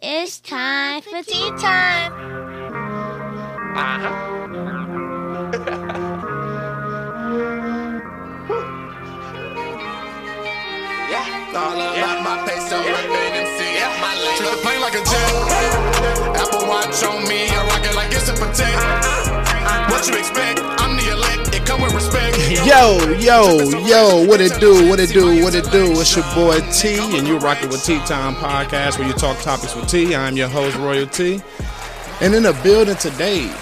It's time for tea time. Uh-huh. All about my peso, rapping MC at my lane. Treat the plane like a jet. Apple Watch on me, I rock it like it's a protect. Uh-huh. What you expect? I'm Yo, yo, yo, what it do, what it do, what it do? It's your boy T, and you're rocking with Tea Time Podcast, where you talk topics with T. I'm your host, Royal T. And in the building today,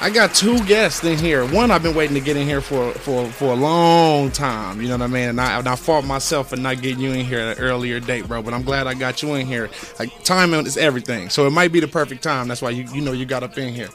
I got two guests in here. One I've been waiting to get in here for for, for a long time. You know what I mean? And I, and I fought myself for not getting you in here at an earlier date, bro. But I'm glad I got you in here. Like timing is everything, so it might be the perfect time. That's why you you know you got up in here.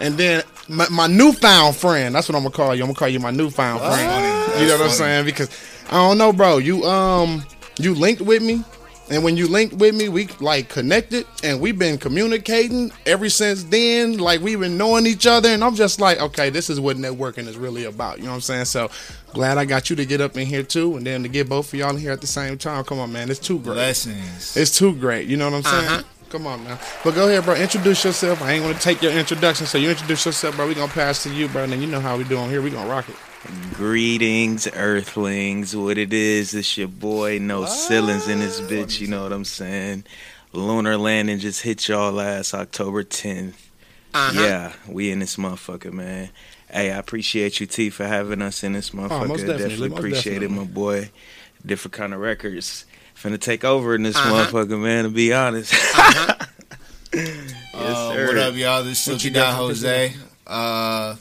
And then my, my newfound friend. That's what I'm gonna call you. I'm gonna call you my newfound friend. You know what I'm saying? Because I don't know, bro. You um you linked with me. And when you linked with me, we like connected and we've been communicating ever since then. Like we've been knowing each other, and I'm just like, okay, this is what networking is really about. You know what I'm saying? So glad I got you to get up in here too, and then to get both of y'all in here at the same time. Come on, man, it's too great. Blessings. It's too great. You know what I'm saying? Come on now. But go ahead, bro. Introduce yourself. I ain't gonna take your introduction, so you introduce yourself, bro. We gonna pass to you, bro. And then you know how we doing here. We gonna rock it. Greetings, Earthlings. What it is, it's your boy, no ceilings in this bitch, you know what I'm saying? Lunar landing just hit y'all last October 10th. Uh-huh. Yeah, we in this motherfucker, man. Hey, I appreciate you, T, for having us in this motherfucker. Oh, most definitely, most appreciate definitely. it, my boy. Different kind of records. Finna take over in this Uh-huh. motherfucker, man, to be honest. yes, Uh, sir. what up, y'all? This is What you Silky got Dot Jose. Uh,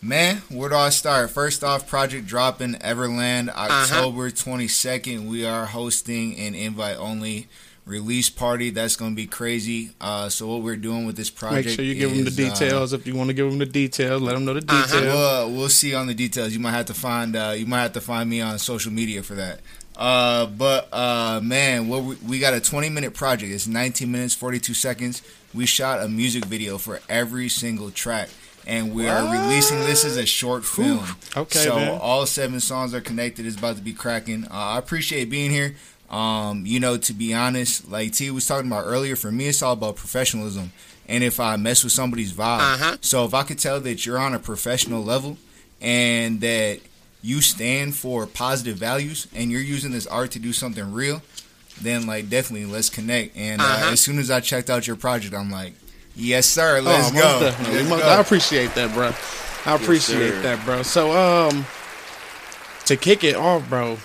man, where do I start? First off, project dropping Everland Uh-huh. October 22nd. We are hosting an invite only release party. That's going to be crazy. Uh, so what we're doing with this project? Make sure you give them the is, uh, details if you want to give them the details. Let them know the Uh-huh. details. We'll, we'll see on the details. You might have to find uh, you might have to find me on social media for that. Uh, but uh, man, what we, we got a 20 minute project. It's 19 minutes 42 seconds. We shot a music video for every single track, and we are releasing this as a short film. Okay, so man. all seven songs are connected. It's about to be cracking. Uh, I appreciate being here. Um, you know, to be honest, like T was talking about earlier, for me, it's all about professionalism. And if I mess with somebody's vibe, Uh-huh. so if I could tell that you're on a professional level and that you stand for positive values and you're using this art to do something real, then like definitely let's connect. And uh, Uh-huh. as soon as I checked out your project, I'm like, yes sir, let's oh, go. Let's Most- go. I appreciate that, bro. I appreciate sir. that, bro. So, um, to kick it off, bro.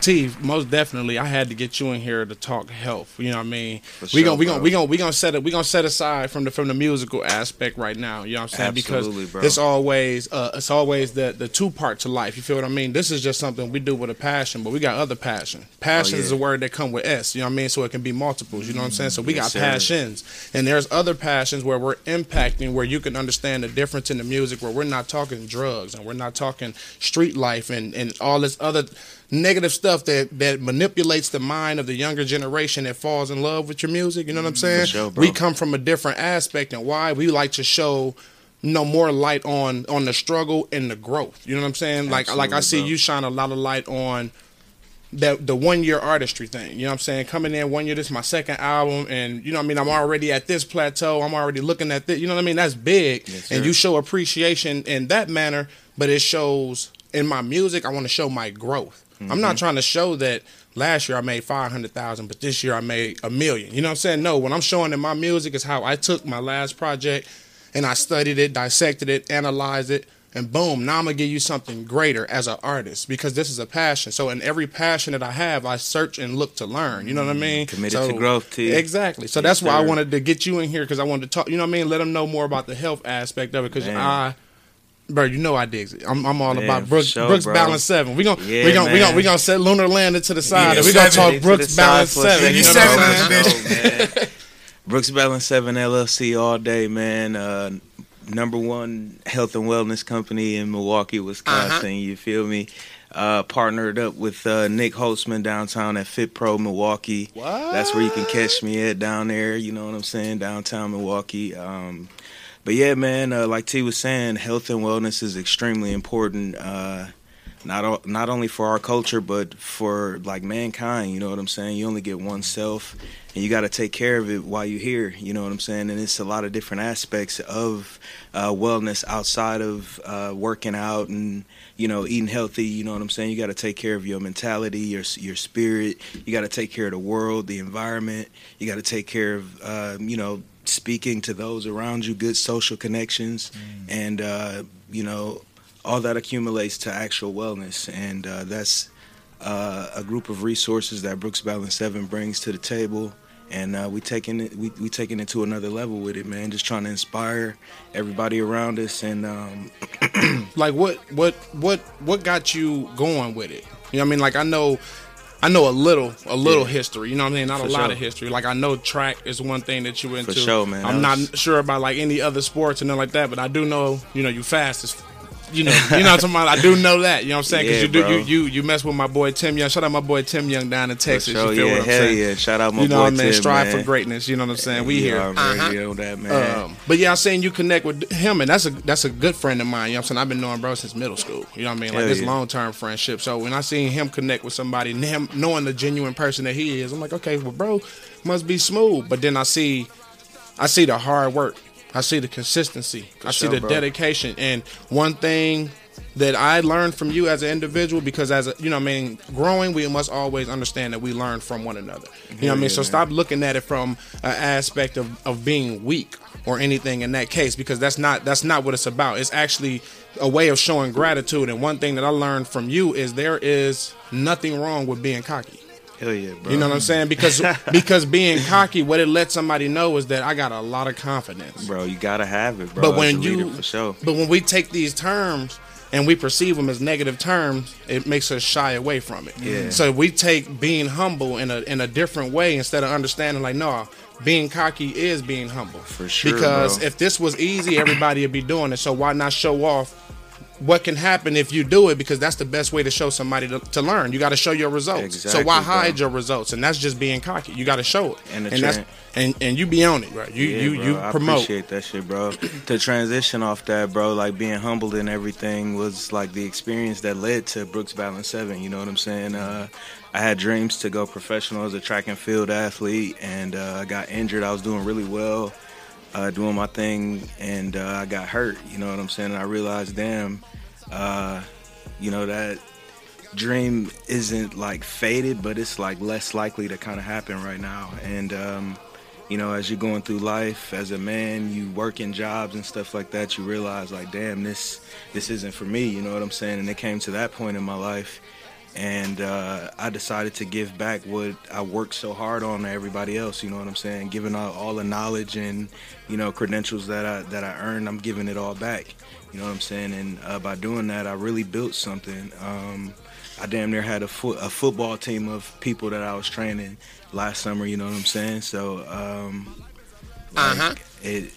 T, most definitely, I had to get you in here to talk health. You know what I mean? we sure, gonna we bro. gonna we gonna we gonna set it. We gonna set aside from the from the musical aspect right now. You know what I'm saying? Absolutely, because bro. it's always uh, it's always the the two part to life. You feel what I mean? This is just something we do with a passion, but we got other passion. Passion Oh, yeah. is a word that come with S. You know what I mean? So it can be multiples. You know what I'm saying? So we Yes, got sir. passions, and there's other passions where we're impacting, where you can understand the difference in the music, where we're not talking drugs and we're not talking street life and and all this other negative stuff that that manipulates the mind of the younger generation that falls in love with your music. You know what I'm saying? sure, we come from a different aspect, and why we like to show. you know more light on on the struggle and the growth. You know what I'm saying? Like like I see bro. you shine a lot of light on that the one year artistry thing. You know what I'm saying? Coming in one year, this is my second album, and you know what I mean. I'm already at this plateau. I'm already looking at this. You know what I mean? That's big, Yes, and you show appreciation in that manner. But it shows in my music. I want to show my growth. I'm Mm-hmm. not trying to show that last year I made five hundred thousand, but this year I made a million. You know what I'm saying? No, what I'm showing in my music is how I took my last project and I studied it, dissected it, analyzed it, and boom, now I'm gonna give you something greater as an artist because this is a passion. So in every passion that I have, I search and look to learn. You know what I mean? Committed So- to growth, too. Exactly. So Yes, that's why I wanted to get you in here because I wanted to talk. You know what I mean? Let them know more about the health aspect of it because I. Bro, you know I dig it. I'm, I'm all Man, about Brooks, sure, Brooks bro. Balance Seven. We gonna Yeah, we gonna we man. gonna we gonna set Lunar Landing to the side Yeah, and we gonna talk Brooks Balance To the side for a Seven. You know second. what I'm Seven, man. Brooks Balance 7 LLC all day, man. Uh, number one health and wellness company in Milwaukee, Wisconsin. Uh-huh. You feel me? Uh, partnered up with uh, Nick Holtzman downtown at Fit Pro Milwaukee. What? That's where you can catch me at down there. You know what I'm saying? Downtown Milwaukee. Um, but yeah, man, uh, like T was saying, health and wellness is extremely important. Uh, not o- not only for our culture but for like mankind. You know what I'm saying? You only get one self, and you got to take care of it while you're here. You know what I'm saying? And it's a lot of different aspects of uh, wellness outside of uh, working out and you know eating healthy. You know what I'm saying? You got to take care of your mentality, your your spirit. You got to take care of the world, the environment. You got to take care of uh, you know speaking to those around you, good social connections, and uh, you know all that accumulates to actual wellness, and uh, that's uh, a group of resources that Brooks Balance Seven brings to the table, and uh, we taking it we we taking it to another level with it, man. Just trying to inspire everybody around us, and um, like what what what what got you going with it? You know what I mean? Like I know I know a little a little Yeah. history. You know what I mean? Not For a lot sure. of history. Like I know track is one thing that you into. For sure, man. I'm That not sure about like any other sports and nothing like that, but I do know you know you fast as you know, you know what I'm talking about. I do know that. You know what I'm saying? Because Yeah, you do bro. you, you you mess with my boy Tim Young. Shout out my boy Tim Young down in Texas. for sure, you feel yeah, what I'm hell saying? yeah. Shout out my You know boy what I mean? Tim, Strive man. for greatness. You know what I'm saying? We You here. already know that, man. Um, but yeah, I'm saying you connect with him, and that's a that's a good friend of mine. You know what I'm saying? I've been knowing bro since middle school. You know what I mean? Like Hell this yeah. long term friendship. So when I seen him connect with somebody, and him knowing the genuine person that he is, I'm like, okay, well, bro, must be smooth. But then I see, I see the hard work. I see the consistency. I see sure, the bro. dedication. And one thing that I learned from you as an individual, because as a, you know, I mean, growing, we must always understand that we learn from one another. You know what I mean? So stop looking at it from an aspect of, of being weak or anything in that case, because that's not that's not what it's about. It's actually a way of showing gratitude. And one thing that I learned from you is there is nothing wrong with being cocky. Hell yeah, bro. You know what I'm saying? Because because being cocky, what it lets somebody know is that I got a lot of confidence. bro, you gotta have it, bro. But when you, for sure. but when we take these terms and we perceive them as negative terms, it makes us shy away from it. Yeah. So we take being humble in a in a different way instead of understanding like, no, being cocky is being humble. For sure, Because bro. if this was easy, everybody would be doing it. So why not show off? What can happen if you do it? Because that's the best way to show somebody to, to learn. You got to show your results. so Exactly, why bro. hide your results? And that's just being cocky. You got to show it. And the that's and and you be on it, right? You Yeah, you bro, you I promote. appreciate that shit, bro. to transition off that, bro, like being humbled and everything was like the experience that led to Brooks Balance Seven. You know what I'm saying? Uh, I had dreams to go professional as a track and field athlete, and uh, I got injured. I was doing really well, uh, doing my thing, and uh, I got hurt. You know what I'm saying? And I realized, damn, uh, you know that dream isn't like faded, but it's like less likely to kind of happen right now. And um, you know, as you're going through life as a man, you work in jobs and stuff like that, you realize like, damn, this this isn't for me. You know what I'm saying? And it came to that point in my life, and uh, I decided to give back what I worked so hard on to everybody else. You know what I'm saying? Giving out all the knowledge and you know credentials that I that I earned, I'm giving it all back. You know what I'm saying? And uh, by doing that, I really built something. Um, I damn near had a, fo- a football team of people that I was training last summer. You know what I'm saying? So, um, like, Uh-huh. it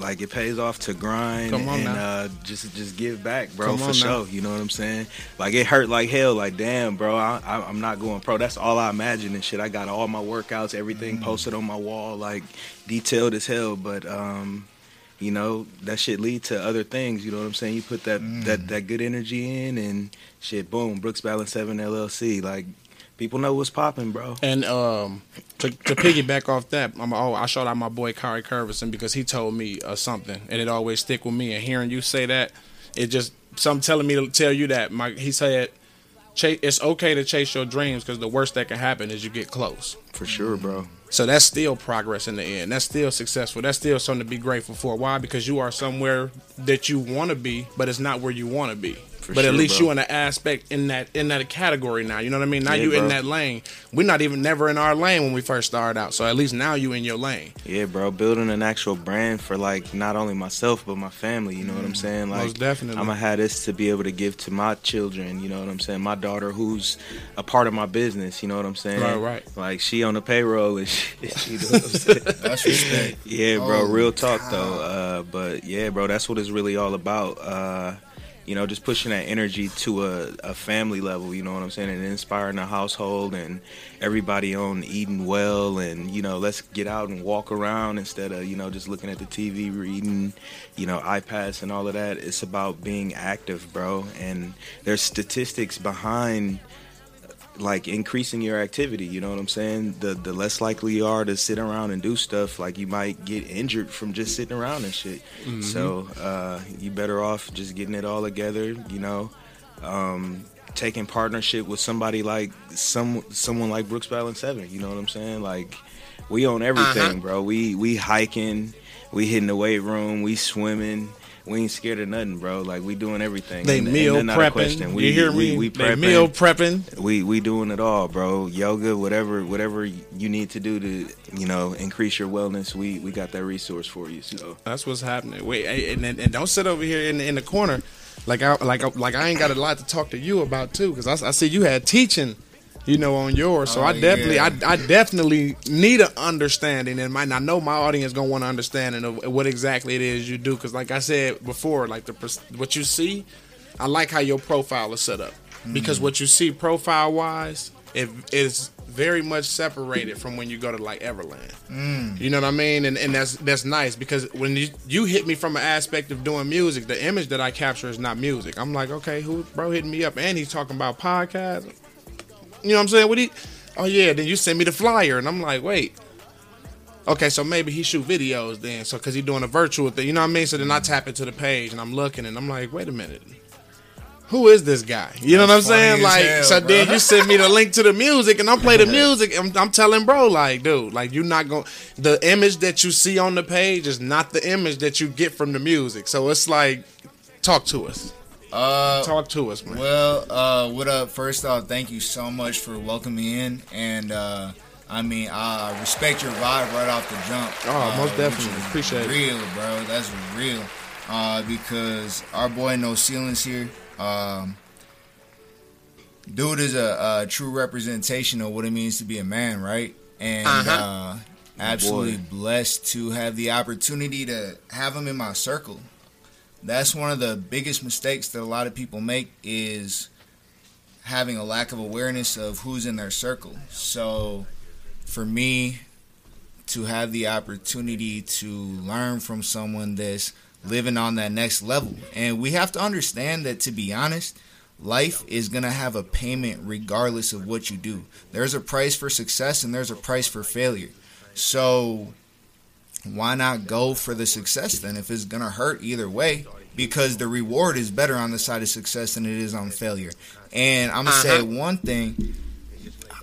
like it pays off to grind and uh, just just give back, bro, Come for sure. You know what I'm saying? Like it hurt like hell. Like damn, bro, I, I, I'm not going pro. That's all I imagine and shit. I got all my workouts, everything Mm. posted on my wall, like detailed as hell. But um, you know that shit lead to other things. You know what I'm saying? You put that Mm. that that good energy in and shit. Boom, Brooks Balance Seven LLC. Like people know what's popping, bro. And um, to, to piggyback off that, I'm, oh, I showed out my boy Kari Curvison because he told me uh, something, and it always stick with me. And hearing you say that, it just some telling me to tell you that. My he said, "Chase, it's okay to chase your dreams because the worst that can happen is you get close." For sure, bro. So that's still progress in the end. That's still successful. That's still something to be grateful for. Why? Because you are somewhere that you want to be, but it's not where you want to be. For but at least bro. you in an aspect in that in that category now. You know what I mean? Now Yeah, you in that lane. We're not even never in our lane when we first started out. So at least now you in your lane. Yeah, bro, building an actual brand for like not only myself but my family. You know what I'm saying? Like, Most definitely. I'm gonna have this to be able to give to my children. You know what I'm saying? My daughter, who's a part of my business. You know what I'm saying? Right, right. Like she on the payroll and shit. You know what I'm saying? That's respect. Yeah, bro. Oh, real talk God. though. Uh, but yeah, bro, that's what it's really all about. Uh, you know, just pushing that energy to a, a family level, you know what I'm saying, and inspiring the household and everybody on eating well and, you know, let's get out and walk around instead of, you know, just looking at the TV, reading, you know, iPads and all of that. It's about being active, bro. And there's statistics behind like increasing your activity. You know what I'm saying? The the less likely you are to sit around and do stuff, like you might get injured from just sitting around and shit. Mm-hmm. So uh, you better off just getting it all together. You know, um, taking partnership with somebody like some someone like Brooks Balance Seven. You know what I'm saying? Like we own everything, Uh-huh. bro. We we hiking, we hitting the weight room, we swimming. We ain't scared of nothing, bro. Like we doing everything. They And- and meal they're not a prepping. We, you hear we, me? We they prepping meal prepping. we we doing it all, bro. Yoga, whatever whatever you need to do to you know increase your wellness, we we got that resource for you. So That's what's happening. Wait, and, and, and don't sit over here in the, in the corner, like I like like I ain't got a lot to talk to you about too, because I, I see you had teaching, you know, on yours. So Oh, I definitely, yeah. I, I definitely need an understanding, and my, I know my audience gonna want to understanding of what exactly it is you do, because like I said before, like the what you see, I like how your profile is set up, because mm-hmm. what you see profile wise, it is very much separated from when you go to like Everland. Mm. You know what I mean? And and that's that's nice because when you you hit me from an aspect of doing music, the image that I capture is not music. I'm like, okay, who bro hitting me up and he's talking about podcast. You know what I'm saying? What he Oh yeah, then you send me the flyer and I'm like, wait. Okay, so maybe he shoot videos then, so cause he doing a virtual thing, you know what I mean? So then I tap into the page and I'm looking and I'm like, wait a minute. Who is this guy? You know what I'm saying? Like, hell, so bro. then you send me the link to the music and I'm play the music. I'm, I'm telling bro, like, dude, like you're not going. The image that you see on the page is not the image that you get from the music. So it's like, talk to us, Uh, talk to us, man. Well, uh, what up? First off, thank you so much for welcoming me in, and uh, I mean, I respect your vibe right off the jump. Oh, most uh, definitely. which is Appreciate it. real, bro. That's real. Uh, because our boy No Ceilings here, um, dude is a, a true representation of what it means to be a man, right? And Uh-huh. uh, absolutely blessed to have the opportunity to have him in my circle that's one of the biggest mistakes that a lot of people make is having a lack of awareness of who's in their circle. So for me to have the opportunity to learn from someone that's living on that next level. And we have to understand that to be honest, life is going to have a payment regardless of what you do. There's a price for success and there's a price for failure. So why not go for the success then if it's gonna hurt either way because the reward is better on the side of success than it is on failure and i'm gonna say one thing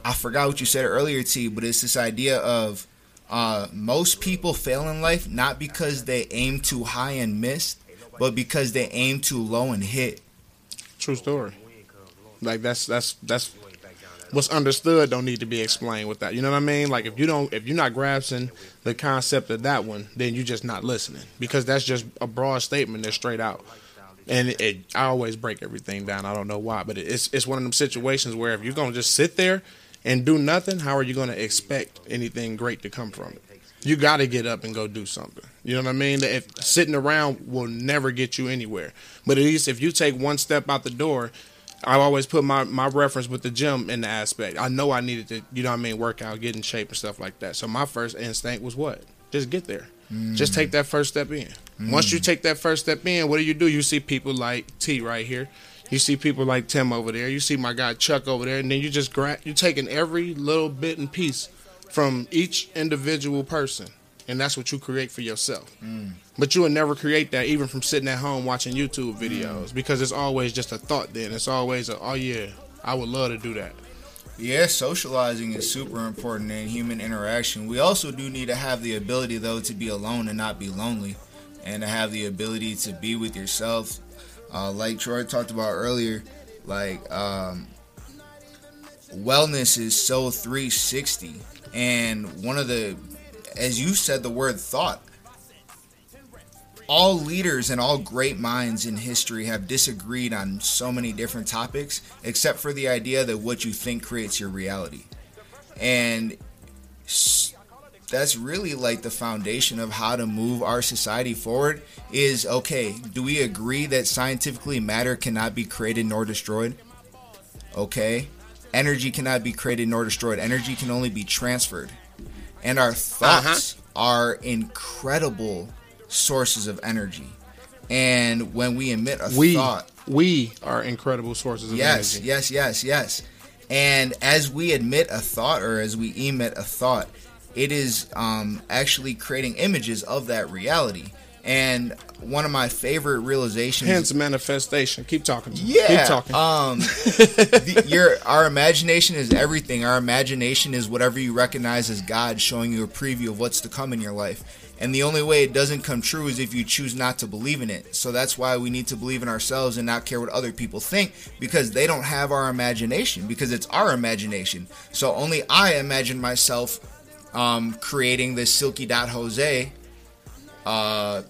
i forgot what you said earlier t but it's this idea of uh, most people fail in life not because they aim too high and missed but because they aim too low and hit True story. Like that's that's that's what's understood don't need to be explained with that. You know what I mean? Like if you don't if you're not grasping the concept of that one, then you're just not listening because that's just a broad statement that's straight out. And it, it, I always break everything down. I don't know why, but it's it's one of them situations where if you're gonna just sit there and do nothing, how are you gonna expect anything great to come from it? You got to get up and go do something. You know what I mean? If sitting around will never get you anywhere, but at least if you take one step out the door, I always put my, my reference with the gym in the aspect. I know I needed to, you know what I mean, work out, get in shape and stuff like that. So my first instinct was what? Just get there. Just take that first step in. Once you take that first step in, what do you do? You see people like T right here. You see people like Tim over there. You see my guy Chuck over there, and then you just grab. You're taking every little bit and piece from each individual person, and that's what you create for yourself. But you will never create that even from sitting at home watching YouTube videos because it's always just a thought. Then it's always a, oh yeah, I would love to do that. Yeah, socializing is super important in human interaction. We also do need to have the ability, though, to be alone and not be lonely, and to have the ability to be with yourself. Uh, like Troy talked about earlier, like um, wellness is so 360, and one of the, as you said, the word thought. All leaders and all great minds in history have disagreed on so many different topics, except for the idea that what you think creates your reality. And that's really like the foundation of how to move our society forward is okay do we agree that scientifically matter cannot be created nor destroyed? Okay. Energy cannot be created nor destroyed. Energy can only be transferred. And our uh-huh. thoughts are incredible sources of energy and when we emit a We thought we are incredible sources of yes energy. yes yes yes yes. and as we admit a thought or as we emit a thought it is um, actually creating images of that reality and one of my favorite realizations Hence manifestation. Keep talking. To yeah. Keep talking. Um, the, your our imagination is everything. Our imagination is whatever you recognize as God showing you a preview of what's to come in your life. And the only way it doesn't come true is if you choose not to believe in it. So that's why we need to believe in ourselves and not care what other people think because they don't have our imagination because it's our imagination. So only I imagine myself um, creating this Silky Dot Jose uh,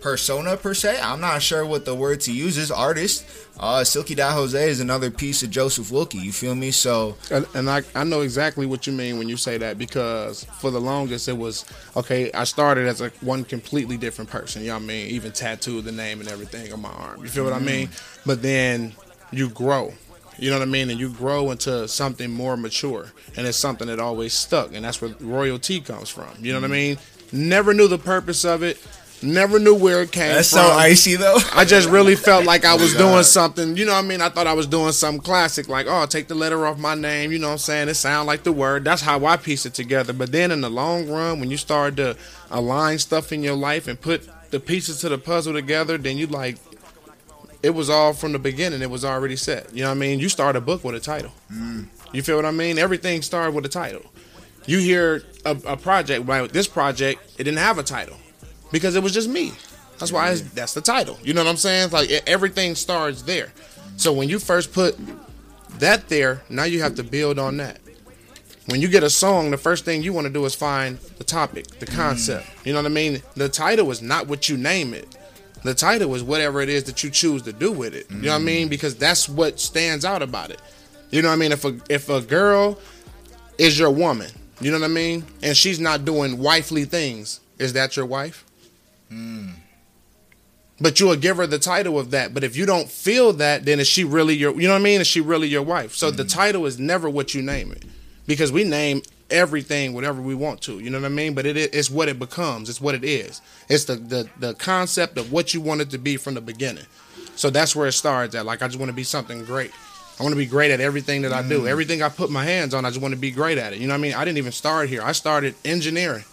persona per se. I'm not sure what the word to use is. Artist. Uh, Silky Dot Jose is another piece of Joseph Wilkie. You feel me? So And, and I, I know exactly what you mean when you say that because for the longest it was okay. I started as a one completely different person. You know what I mean? Even tattooed the name and everything on my arm. You feel what I mean? But then you grow. You know what I mean? And you grow into something more mature, and it's something that always stuck, and that's where royalty comes from. You know what I mean? Never knew the purpose of it. Never knew where it came that's from. so icy though. I just really felt like I was doing something, you know what I mean? I thought I was doing something classic, like, oh, take the letter off my name, you know what I'm saying? It sound like the word. That's how I piece it together. But then in the long run, when you start to align stuff in your life and put the pieces to the puzzle together, then you like, it was all from the beginning. It was already set. You know what I mean? You start a book with a title. Mm. You feel what I mean? Everything started with a title. You hear a, a project, right? This project, it didn't have a title because it was just me. That's why it's, that's the title. You know what I'm saying? It's like everything starts there. So when you first put that there, now you have to build on that. When you get a song, the first thing you want to do is find the topic, the mm. concept. You know what I mean? The title is not what you name it. The title is whatever it is that you choose to do with it. You know what I mean? Mm. Because that's what stands out about it. You know what I mean? If a if a girl is your woman, you know what I mean, and she's not doing wifely things, is that your wife? Hmm. But you will give her the title of that. But if you don't feel that, then is she really your? You know what I mean? Is she really your wife? So the hmm. title is never what you name it, because we name everything whatever we want to. You know what I mean? But it is it's what it becomes. It's what it is. It's the the the concept of what you want it to be from the beginning. So that's where it starts at. Like I just want to be something great. I want to be great at everything that I do. Hmm. Everything I put my hands on, I just want to be great at it. You know what I mean? I didn't even start here. I started engineering.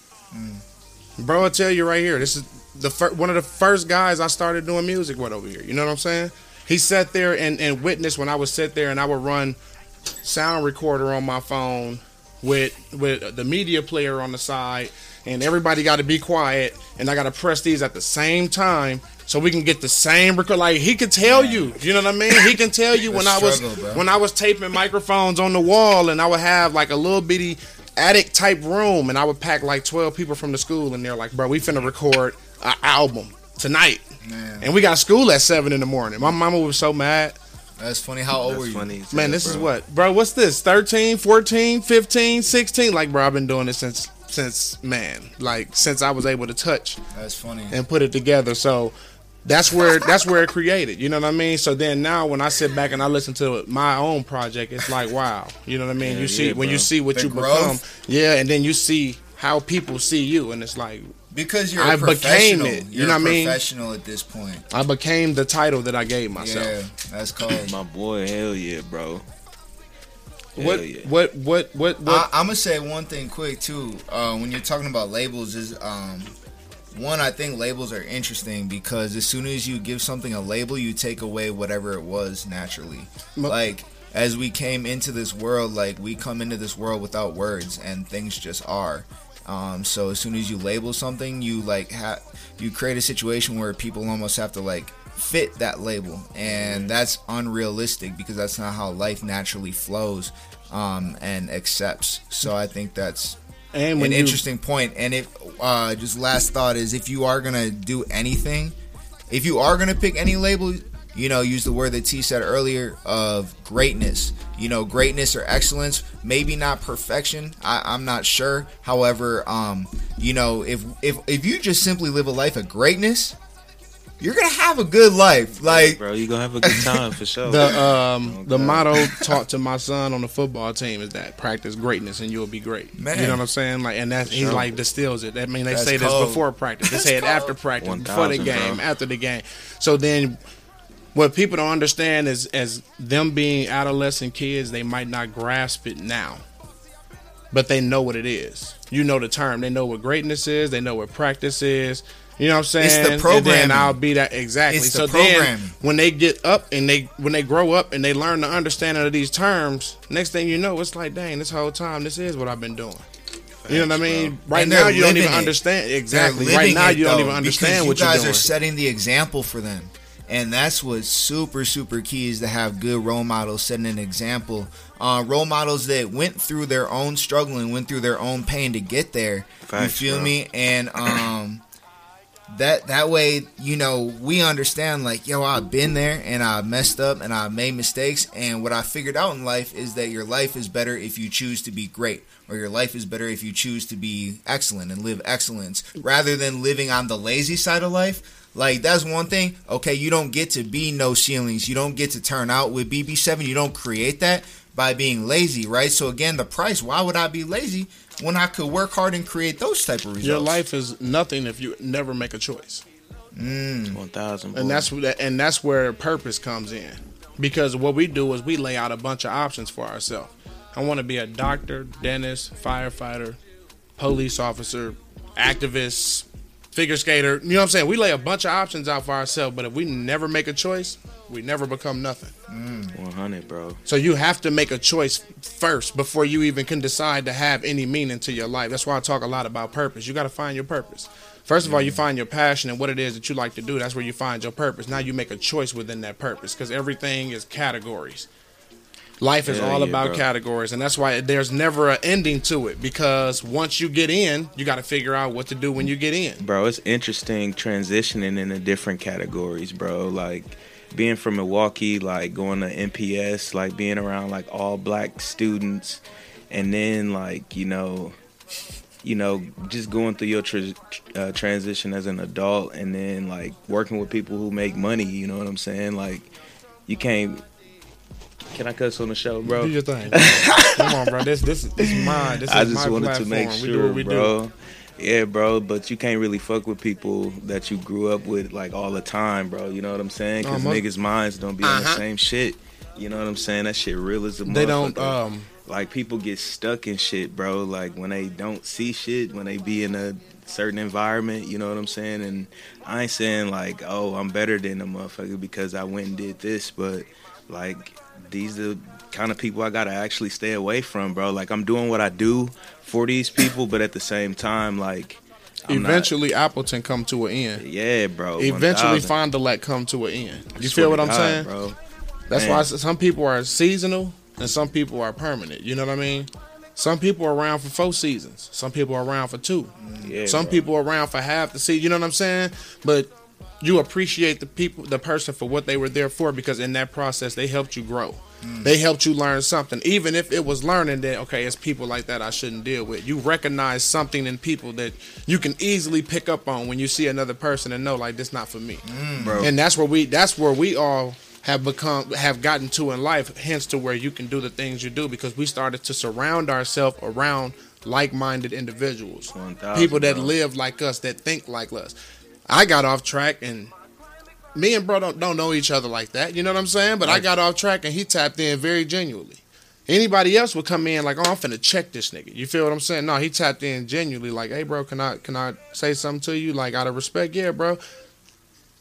Bro, I tell you right here, this is the fir- one of the first guys I started doing music with over here. You know what I'm saying? He sat there and, and witnessed when I would sit there and I would run sound recorder on my phone with with the media player on the side, and everybody got to be quiet, and I got to press these at the same time so we can get the same record. Like he could tell you, you know what I mean? He can tell you when I was struggle, when I was taping microphones on the wall, and I would have like a little bitty attic type room, and I would pack like twelve people from the school, and they're like, "Bro, we finna record an album tonight." Man, And we got school at seven in the morning. My mama was so mad. that's funny. How old were you? funny. as Man, hell, this is what? Bro, what's this? 13, 14, 15, 16? Like, bro, I've been doing this since since man, like since I was able to touch That's funny. and put it together. So that's where that's where it created. You know what I mean? So then now when I sit back and I listen to my own project, it's like wow. You know what I mean? Yeah, you see yeah, when you see what The you growth. become. Yeah, and then you see how people see you and it's like Because you're I a became professional. it, you You're know a what I mean? professional at this point. I became the title that I gave myself. Yeah, that's called. My boy, hell yeah, bro. Hell What, yeah. what what what what I, I'm gonna say one thing quick too. Uh, when you're talking about labels, is um, one I think labels are interesting because as soon as you give something a label, you take away whatever it was naturally. Mo- Like as we came into this world, like we come into this world without words, and things just are. Um, so as soon as you label something, you like ha- you create a situation where people almost have to like fit that label, and that's unrealistic because that's not how life naturally flows um, and accepts. So I think that's and an you, interesting point. And if uh, just last thought is if you are gonna do anything, if you are gonna pick any label, you know, use the word that T said earlier of greatness. You know, greatness or excellence, maybe not perfection. I, I'm not sure. However, um, you know, if if if you just simply live a life of greatness, you're gonna have a good life. Like, bro, you're gonna have a good time for sure. The um the motto taught to my son on the football team is that practice greatness and you'll be great. Man. You know what I'm saying? Like and that's he like distills it. I mean they That's say this before practice. They say it after practice, before the game, bro. after the game. So then what people don't understand is as them being adolescent kids, they might not grasp it now. But they know what it is. You know the term. They know what greatness is. They know what practice is. You know what I'm saying? It's the And programming. then I'll be that exactly. It's so the then when they get up and they when they grow up and they learn the understanding of these terms, next thing you know, it's like, dang, this whole time this is what I've been doing. You know what I mean? Right And now you don't even it. understand exactly. Right now it, you don't even understand because what you guys are setting the example for them and that's what's super super key is to have good role models setting an example. Uh, role models that went through their own struggle and went through their own pain to get there. Facts, you feel bro. me? And um that that way you know we understand like yo i've been there and i messed up and i made mistakes. And what i figured out in life is that your life is better if you choose to be great or your life is better if you choose to be excellent and live excellence rather than living on the lazy side of life. Like that's one thing. Okay you don't get to be no ceilings. You don't get to turn out with bb7 you don't create that by being lazy right? So again the price why would i be lazy when i could work hard and create those type of results? Your life is nothing if you never make a choice. Mm. One thousand. and that's what and that's where purpose comes in. Because what we do is we lay out a bunch of options for ourselves. I want to be a doctor dentist firefighter police officer activist figure skater you know what i'm saying we lay a bunch of options out for ourselves but if we never make a choice we never become nothing mm. one hundred, bro. so you have to make a choice first before you even can decide to have any meaning to your life. That's why I talk a lot about purpose. You got to find your purpose. First of all, you mm. find your passion and what it is that you like to do. That's where you find your purpose. Now you make a choice within that purpose because everything is categories. Life is Hell all yeah, about bro. categories, and that's why there's never an ending to it. Because once you get in, you got to figure out what to do when you get in. Bro, it's interesting transitioning into different categories, bro. Like being from Milwaukee, like going to MPS, like being around like all black students, and then like you know, you know, just going through your tr- uh, transition as an adult, and then like working with people who make money. You know what I'm saying? Like you can't. Can I cuss on the show, bro? Do your thing. Come on, bro. This this this is mine. This is I just my wanted platform. to make we do sure, what we do. bro. Yeah, bro, but you can't really fuck with people that you grew up with like all the time, bro. You know what I'm saying? Because Uh, mo- niggas' minds don't be on the Uh-huh. same shit. You know what I'm saying? That shit real as a They don't. Um, like people get stuck in shit, bro. Like when they don't see shit, when they be in a certain environment, you know what I'm saying? And I ain't saying like, oh, I'm better than a motherfucker because I went and did this, but like these are the kind of people I gotta actually stay away from, bro. Like I'm doing what I do for these people, but at the same time, like I'm not- eventually, Appleton come to an end. yeah, bro. Eventually, 1000. Fond du Lac come to an end. You feel what I'm God, saying? bro? That's Man. why some people are seasonal and some people are permanent. You know what I mean? Some people are around for four seasons. Some people are around for two. Yeah, some bro. people are around for half the season. You know what I'm saying? But you appreciate the people, the person for what they were there for because in that process they helped you grow. Mm. They helped you learn something, even if it was learning that okay, it's people like that I shouldn't deal with. You recognize something in people that you can easily pick up on when you see another person and know like this not for me mm. bro. and that's where we that's where we all have become have gotten to in life hence to where you can do the things you do because we started to surround ourselves around like-minded individuals 1000, people that bro. live like us that think like us i got off track and me and bro don't, don't know each other like that. You know what i'm saying? But i got off track and he tapped in very genuinely. Anybody else would come in like oh i'm finna check this nigga. You feel what i'm saying? No he tapped in genuinely like hey bro can i can i say something to you? Like out of respect yeah bro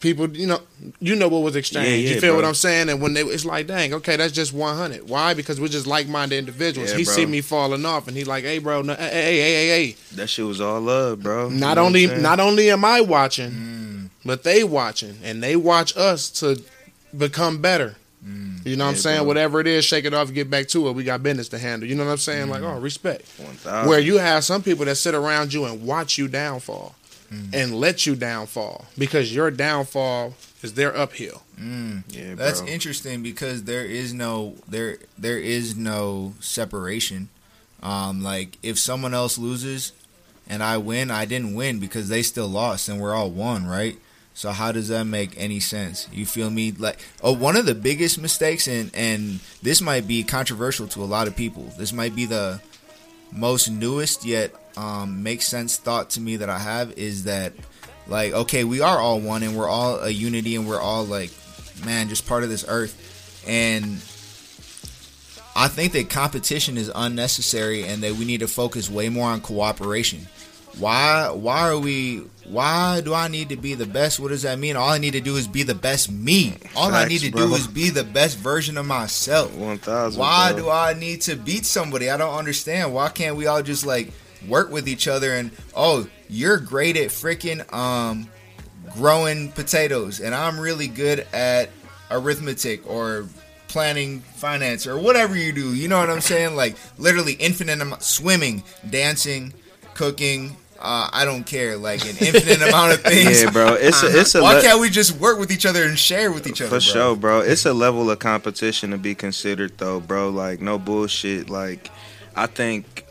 people you know you know what was exchanged Yeah, you yeah, feel what i'm saying and when they it's like dang okay that's just 100 why because we're just like-minded individuals Yeah, he bro. see me falling off and he like hey bro no, hey hey hey hey That shit was all love, bro. You not know only not only am I watching, mm. but they watching, and they watch us to become better. Mm. You know what I'm saying? bro. Whatever it is, shake it off, get back to it. We got business to handle. You know what I'm saying? Like, mm. oh, respect. 1000. Where you have some people that sit around you and watch you downfall. And let you downfall because your downfall is their uphill. Yeah, That's bro. interesting because there is no there there is no separation. Um, like if someone else loses and I win, I didn't win because they still lost and we're all one, right? So how does that make any sense? You feel me? Like oh, one of the biggest mistakes, and and this might be controversial to a lot of people. This might be the most newest yet um, makes sense thought to me that I have is that like okay, we are all one and we're all a unity and we're all like man, just part of this earth. And I think that competition is unnecessary and that we need to focus way more on cooperation. Why why are we why do I need to be the best? What does that mean? All I need to do is be the best me. All I need to bro. do is be the best version of myself. One thousand. Why bro. do I need to beat somebody? I don't understand. Why can't we all just like work with each other and oh, you're great at freaking um growing potatoes and I'm really good at arithmetic or planning finance or whatever you do. You know what I'm saying? Like literally infinite amount swimming, dancing, cooking, uh, I don't care. Like an infinite amount of things. Yeah, bro. It's a, it's a Why le- can't we just work with each other and share with each other? For bro? sure, bro. It's a level of competition to be considered, though, bro. Like, no bullshit. Like, I think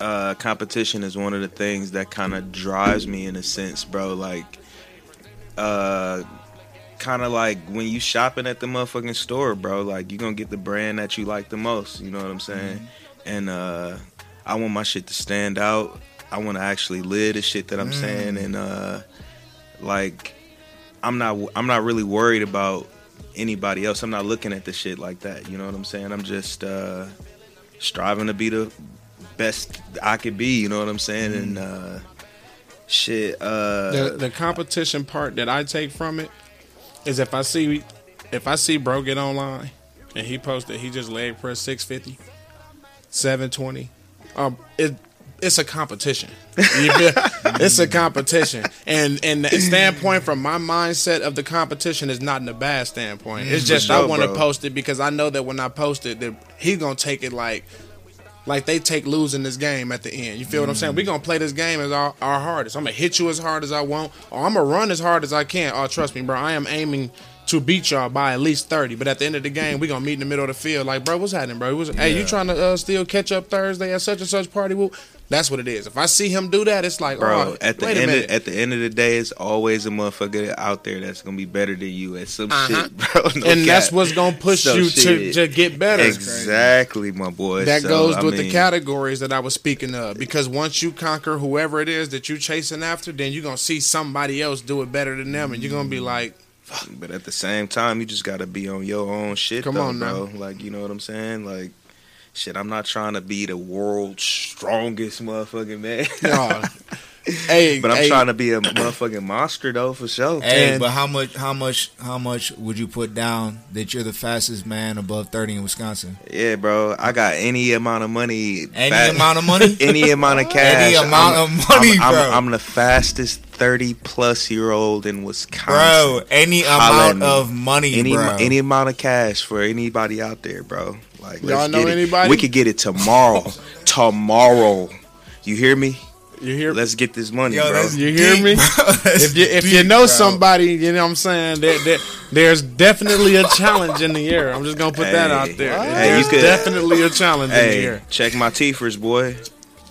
uh, competition is one of the things that kind of drives me in a sense, bro. Like, uh, kind of like when you shopping at the motherfucking store, bro. Like, you gonna get the brand that you like the most. You know what I'm saying? And uh, I want my shit to stand out. I want to actually live the shit that I'm saying, and uh, like. I'm not I'm not really worried about anybody else. I'm not looking at the shit like that. You know what I'm saying? I'm just uh striving to be the best I could be, you know what I'm saying? And uh shit uh the the competition part that I take from it is if I see if I see bro get online and he posted he just leg press 650 720 um it it's a competition it's a competition and and the standpoint from my mindset of the competition is not in a bad standpoint it's mm, just I want to post it because I know that when I post it that he gonna take it like like they take losing this game at the end. You feel what I'm saying? We mm. gonna play this game as our, our hardest. I'm gonna hit you as hard as I want, or I'm gonna run as hard as I can. Oh, trust me, bro. I am aiming to beat y'all by at least 30. But at the end of the game, we gonna meet in the middle of the field. Like, bro, what's happening, bro? What's, Hey, you trying to uh, still catch up Thursday at such and such party? Well, that's what it is. If I see him do that, it's like, bro, oh, at the wait a end of, at the end of the day it's always a motherfucker out there that's to be better than you at some Uh-huh. shit, bro. No and that's what's gonna push you to, to get better. Exactly, my boy. That So, goes I with the categories that I was speaking of. Because once you conquer whoever it is that you're chasing after, then you're gonna see somebody else do it better than them, and you're gonna be like, But at the same time, you just gotta be on your own shit. Come though, on now. bro. Like you know what I'm saying? Like, shit, I'm not trying to be the world's strongest motherfucking man. "No, hey, but I'm hey, trying to be a motherfucking monster though, for sure. Hey, And- but how much? How much? How much would you put down that you're the fastest man above thirty in Wisconsin? Yeah, bro. I got any amount of money. Any fat- amount of money? any amount of cash. Any amount I'm- of money, I'm, bro. I'm, I'm the fastest 30 plus year old in Wisconsin. bro, any Holla amount of money, any bro. any amount of cash for anybody out there, bro. Like, Y'all let's know get it. anybody? We could get it tomorrow. tomorrow. You hear me? You hear? Let's get this money, Yo, bro. that's You hear deep, me? That's if you if you know bro. somebody, you know what I'm saying. There, there, there's definitely a challenge in the air. I'm just gonna put that out there. Hey, There's you could- definitely a challenge in the air. check my teethers, boy.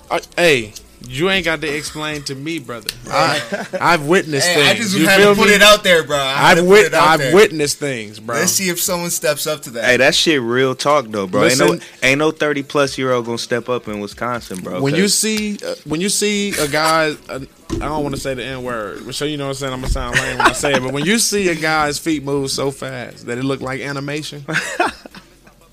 Uh, hey, you ain't got to explain to me, brother. I, I've witnessed Hey, things. I just you had to put me? it out there, bro. I I've, wit- I've there. witnessed things, bro. Let's see if someone steps up to that. Hey, that shit real talk though, bro. ain't no ain't no 30 plus year old gonna step up in Wisconsin, bro. when you 'cause- see uh, when you see a guy, uh, I don't want to say the n word, but so you know what I'm saying. I'm gonna sound lame when I say it, but when you see a guy's feet move so fast that it look like animation,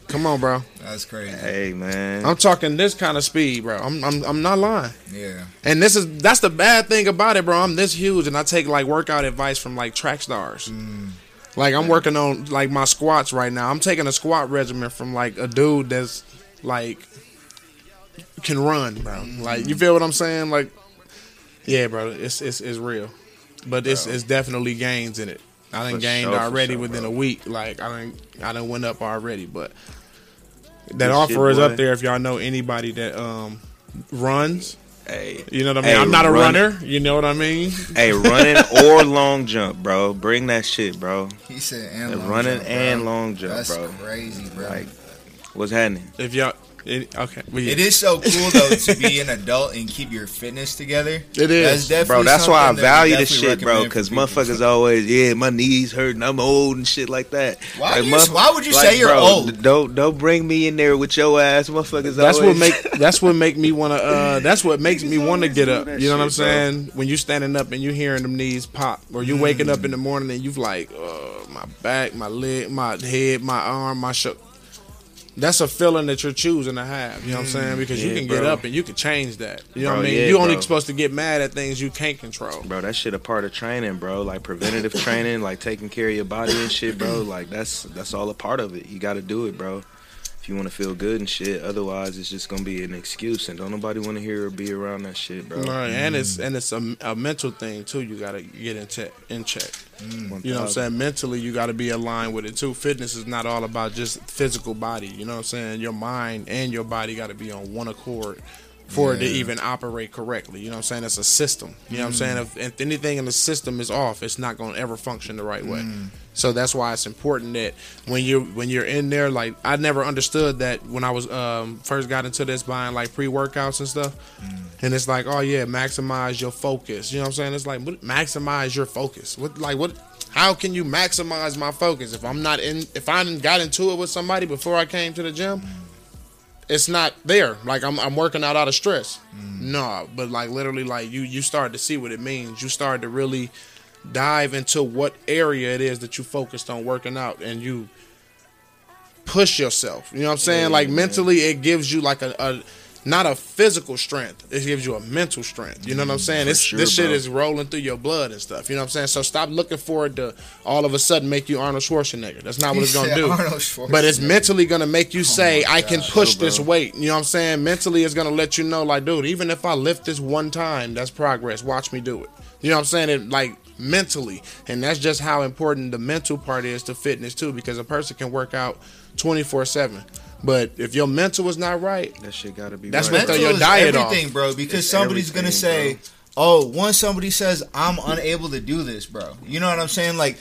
come on, bro. That's crazy. hey man, I'm talking this kind of speed, bro. I'm I'm I'm not lying. Yeah. And this is that's the bad thing about it, bro. I'm this huge, and I take like workout advice from like track stars. Mm. Like I'm working on like my squats right now. I'm taking a squat regimen from like a dude that's like can run, bro. Mm-hmm. Like you feel what I'm saying? Like, yeah, bro. It's it's it's real, but it's it's definitely gains in it. I done For gained sure, already sure, within bro. a week. Like I done I done went up already, but that Good offer shit, is boy. up there if y'all know anybody that um runs Hey, You know what I mean? Hey, I'm not a run- runner. You know what I mean? hey, running or long jump, bro. Bring that shit, bro. He said and And long running jump, bro. and long jump, That's bro. crazy, bro. Like, what's happening? If y'all, it, okay, well, yeah. It is so cool though to be an adult and keep your fitness together. It is. That's definitely Bro, that's why I something that we value this shit, bro. Because motherfuckers always, yeah, my knees hurting, I'm old and shit like that. Why Like, you- motherf- why would you like, say you're bro, old? Don't don't bring me in there with your ass, motherfuckers. That's always, what make that's what make me want to. Uh, that's what makes me want to get up. You know what I'm shit, bro. saying? When you standing up and you're hearing them knees pop, or you waking up in the morning and you've like, uh, my back, my leg, my head, my arm, my shoulder. That's a feeling that you're choosing to have. You know what I'm saying? Mm-hmm. Because you Yeah, can get up and you can change that. You know what I mean? yeah, you only bro. supposed to get mad at things you can't control. Bro, that shit a part of training, bro. Like preventative training, like taking care of your body and shit, bro. Like that's that's all a part of it. You got to do it, bro. If you want to feel good and shit. Otherwise, it's just gonna be an excuse, and don't nobody want to hear or be around that shit, bro. Right, and mm. it's and it's a, a mental thing too. You gotta get in check. In check. Mm. You know what I'm saying? Mentally, you got to be aligned with it too. Fitness is not all about just physical body. You know what I'm saying? Your mind and your body got to be on one accord for it to even operate correctly. You know what I'm saying? It's a system. You know what I'm mm. saying? If, if anything in the system is off, it's not going to ever function the right way. Mm. So that's why it's important that when you when you're in there, like I never understood that when I was um, first got into this buying like pre workouts and stuff, mm. and it's like, oh yeah, maximize your focus. You know what I'm saying? It's like what, maximize your focus. What like what? How can you maximize my focus if I'm not in? If I didn't got into it with somebody before I came to the gym, it's not there. Like I'm I'm working out out of stress. Mm. No, but like literally, like you you start to see what it means. You start to really dive into what area it is that you focused on working out, and you push yourself. You know what I'm saying? like mentally, it gives you like a, a not a physical strength. It gives you a mental strength. You know what I'm mm, saying? For This sure, this shit bro. is rolling through your blood and stuff. You know what I'm saying? So stop looking for it to all of a sudden make you Arnold Schwarzenegger. That's not what it's gonna do. But it's mentally gonna make you oh say, my I can push this weight. You know what I'm saying? Mentally, it's gonna let you know, like, dude, even if I lift this one time, that's progress. Watch me do it. You know what I'm saying? It like mentally, and that's just how important the mental part is to fitness too, because a person can work out 24 seven, but if your mental was not right, That shit gotta be. That's right, what throw Mental your diet everything, off. bro. Because It's somebody's gonna everything, say, "Oh, once somebody says I'm unable to do this, bro." You know what I'm saying? Like,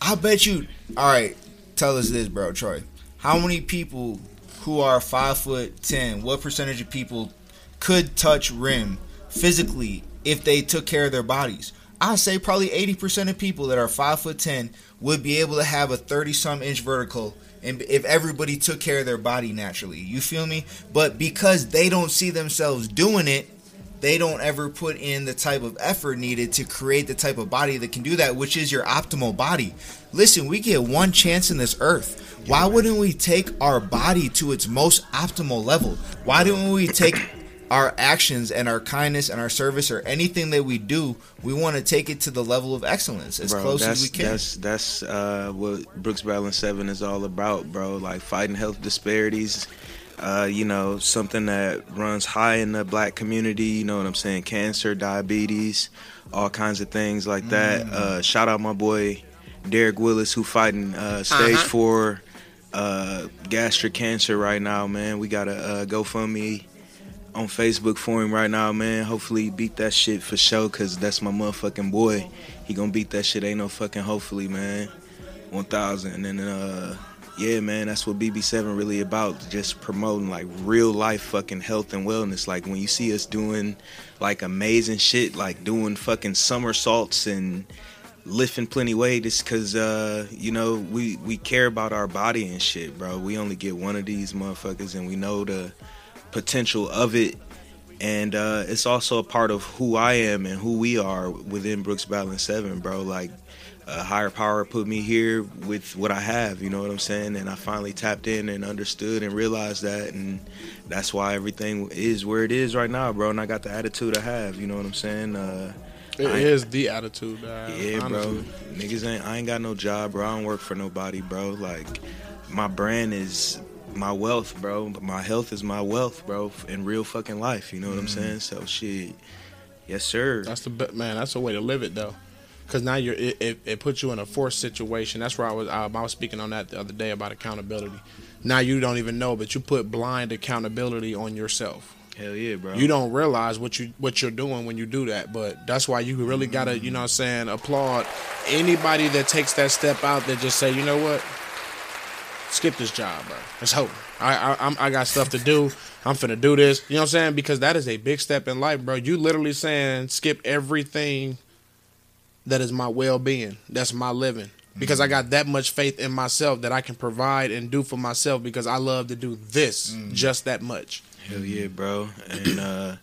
I bet you. All right, tell us this, bro, Troy. How many people who are five foot ten? What percentage of people could touch rim physically if they took care of their bodies? I say probably eighty percent of people that are five foot ten would be able to have a thirty some inch vertical. And if everybody took care of their body naturally, you feel me? But because they don't see themselves doing it, they don't ever put in the type of effort needed to create the type of body that can do that, which is your optimal body. Listen, we get one chance in this earth. Why wouldn't we take our body to its most optimal level? Why don't we take our actions and our kindness and our service or anything that we do, we want to take it to the level of excellence as Bro, close as we can. That's that's uh, what Brooks Balance Seven is all about, bro. Like fighting health disparities. Uh, you know, something that runs high in the black community. You know what I'm saying? Cancer, diabetes, all kinds of things like that. Mm. Uh, shout out my boy Derek Willis, who fighting uh, stage Uh-huh. four uh, gastric cancer right now. Man, we got a uh, GoFundMe on Facebook for him right now, man. Hopefully he beat that shit for sure, cause that's my motherfucking boy. He gonna beat that shit. Ain't no fucking hopefully, man. One thousand, and then uh, yeah, man, that's what BB7 really about. Just promoting like real life fucking health and wellness. Like when you see us doing like amazing shit, like doing fucking somersaults and lifting plenty weight it's because uh you know we we care about our body and shit bro we only get one of these motherfuckers and we know the potential of it and uh it's also a part of who i am and who we are within brooks balance 7 bro like a higher power put me here with what i have you know what i'm saying and i finally tapped in and understood and realized that and that's why everything is where it is right now bro and i got the attitude i have you know what i'm saying uh it is the attitude. Uh, yeah, honestly. bro. Niggas ain't. I ain't got no job, bro. I don't work for nobody, bro. Like, my brand is my wealth, bro. My health is my wealth, bro. In real fucking life, you know what I'm saying? So shit. Yes, sir. That's the be- man. That's the way to live it though, because now you're it, it, it puts you in a forced situation. That's where I was. Um, I was speaking on that the other day about accountability. Now you don't even know, but you put blind accountability on yourself. Hell yeah, bro. You don't realize what you what you're doing when you do that, but that's why you really gotta, you know, what I'm saying, applaud anybody that takes that step out that just say, you know what, skip this job, bro. Let's hope. I I I'm, I got stuff to do. I'm finna do this. You know what I'm saying? Because that is a big step in life, bro. You literally saying skip everything that is my well being. That's my living. Because I got that much faith in myself that I can provide and do for myself because I love to do this just that much. Hell yeah, bro. And uh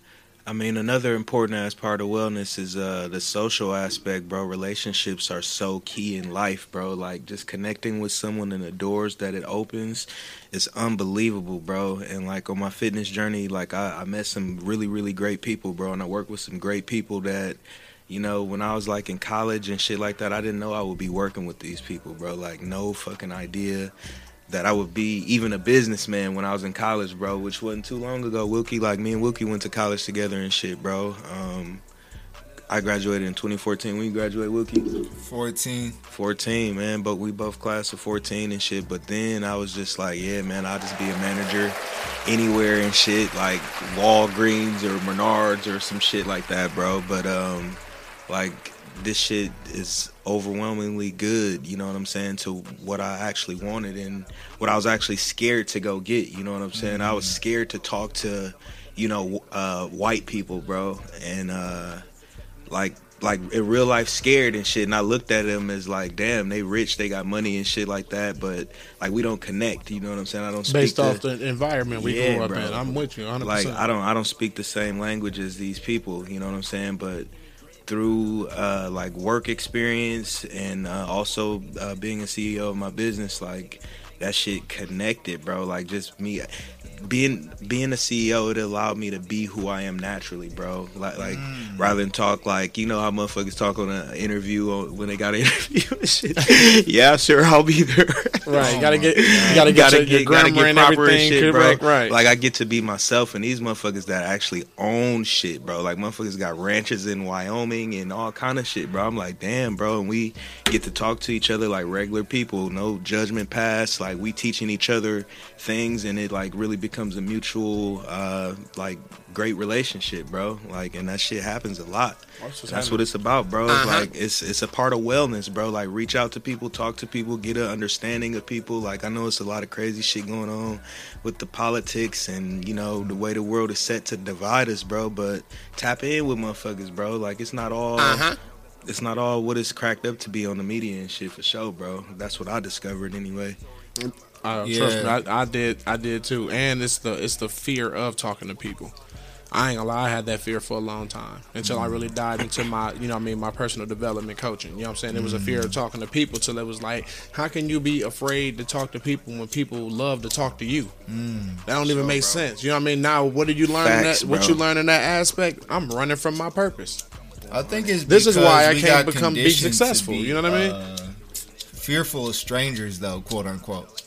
I mean another important as part of wellness is uh the social aspect, bro. Relationships are so key in life, bro. Like just connecting with someone and the doors that it opens is unbelievable, bro. And like on my fitness journey, like I, I met some really, really great people, bro, and I worked with some great people that you know, when I was like in college and shit like that, I didn't know I would be working with these people, bro. Like no fucking idea that I would be even a businessman when I was in college, bro, which wasn't too long ago. Wilkie, like me and Wilkie went to college together and shit, bro. Um, I graduated in 2014. When you graduate, Wilkie? 14. 14, man. But we both class of 14 and shit. But then I was just like, yeah, man, I'll just be a manager anywhere and shit, like Walgreens or Menards or some shit like that, bro. But um, like this shit is overwhelmingly good, you know what I'm saying, to what I actually wanted and what I was actually scared to go get, you know what I'm saying? I was scared to talk to, you know, uh, white people, bro. And uh like like in real life scared and shit and I looked at them as like damn they rich they got money and shit like that but like we don't connect you know what I'm saying I don't speak Based to, off the environment we Yeah, grew up bro. in. I'm with you 100%. like I don't I don't speak the same language as these people, you know what I'm saying? But through uh, like work experience and uh, also uh, being a CEO of my business, like that shit connected, bro. Like just me being being a CEO, it allowed me to be who I am naturally, bro. Like like Mm. rather than talk like you know how motherfuckers talk on an interview or when they got an interview and shit. yeah, sure, I'll be there. Right, Oh gotta get you gotta get gotta your, get, gotta get proper and everything shit, bro. right? Like I get to be myself, and these motherfuckers that actually own shit, bro. Like motherfuckers got ranches in Wyoming and all kind of shit, bro. I'm like, damn, bro, and we get to talk to each other like regular people, no judgment pass. Like we teaching each other things, and it like really becomes a mutual, uh, like great relationship, bro. Like, and that shit happens a lot. That's what it's about, bro. It's Like it's it's a part of wellness, bro. Like reach out to people, talk to people, get an understanding of people. Like I know it's a lot of crazy shit going on with the politics and you know the way the world is set to divide us, bro. But tap in with motherfuckers, bro. Like it's not all. It's not all what it's cracked up to be on the media and shit for sure, bro. That's what I discovered anyway. Uh, Yeah. Trust me, I, I did. I did too. And it's the it's the fear of talking to people. I ain't gonna lie, I had that fear for a long time until I really dived into my, you know, what I mean, my personal development coaching. You know what I'm saying? It was a fear of talking to people till it was like, how can you be afraid to talk to people when people love to talk to you? that don't even make sense. You know what I mean? Now, what did you learn? in Facts, that, what bro. you learn in that aspect? I'm running from my purpose. I think it's This is why I can't become- be conditioned to successful, you know what I mean? uh, fearful of strangers, though, quote unquote.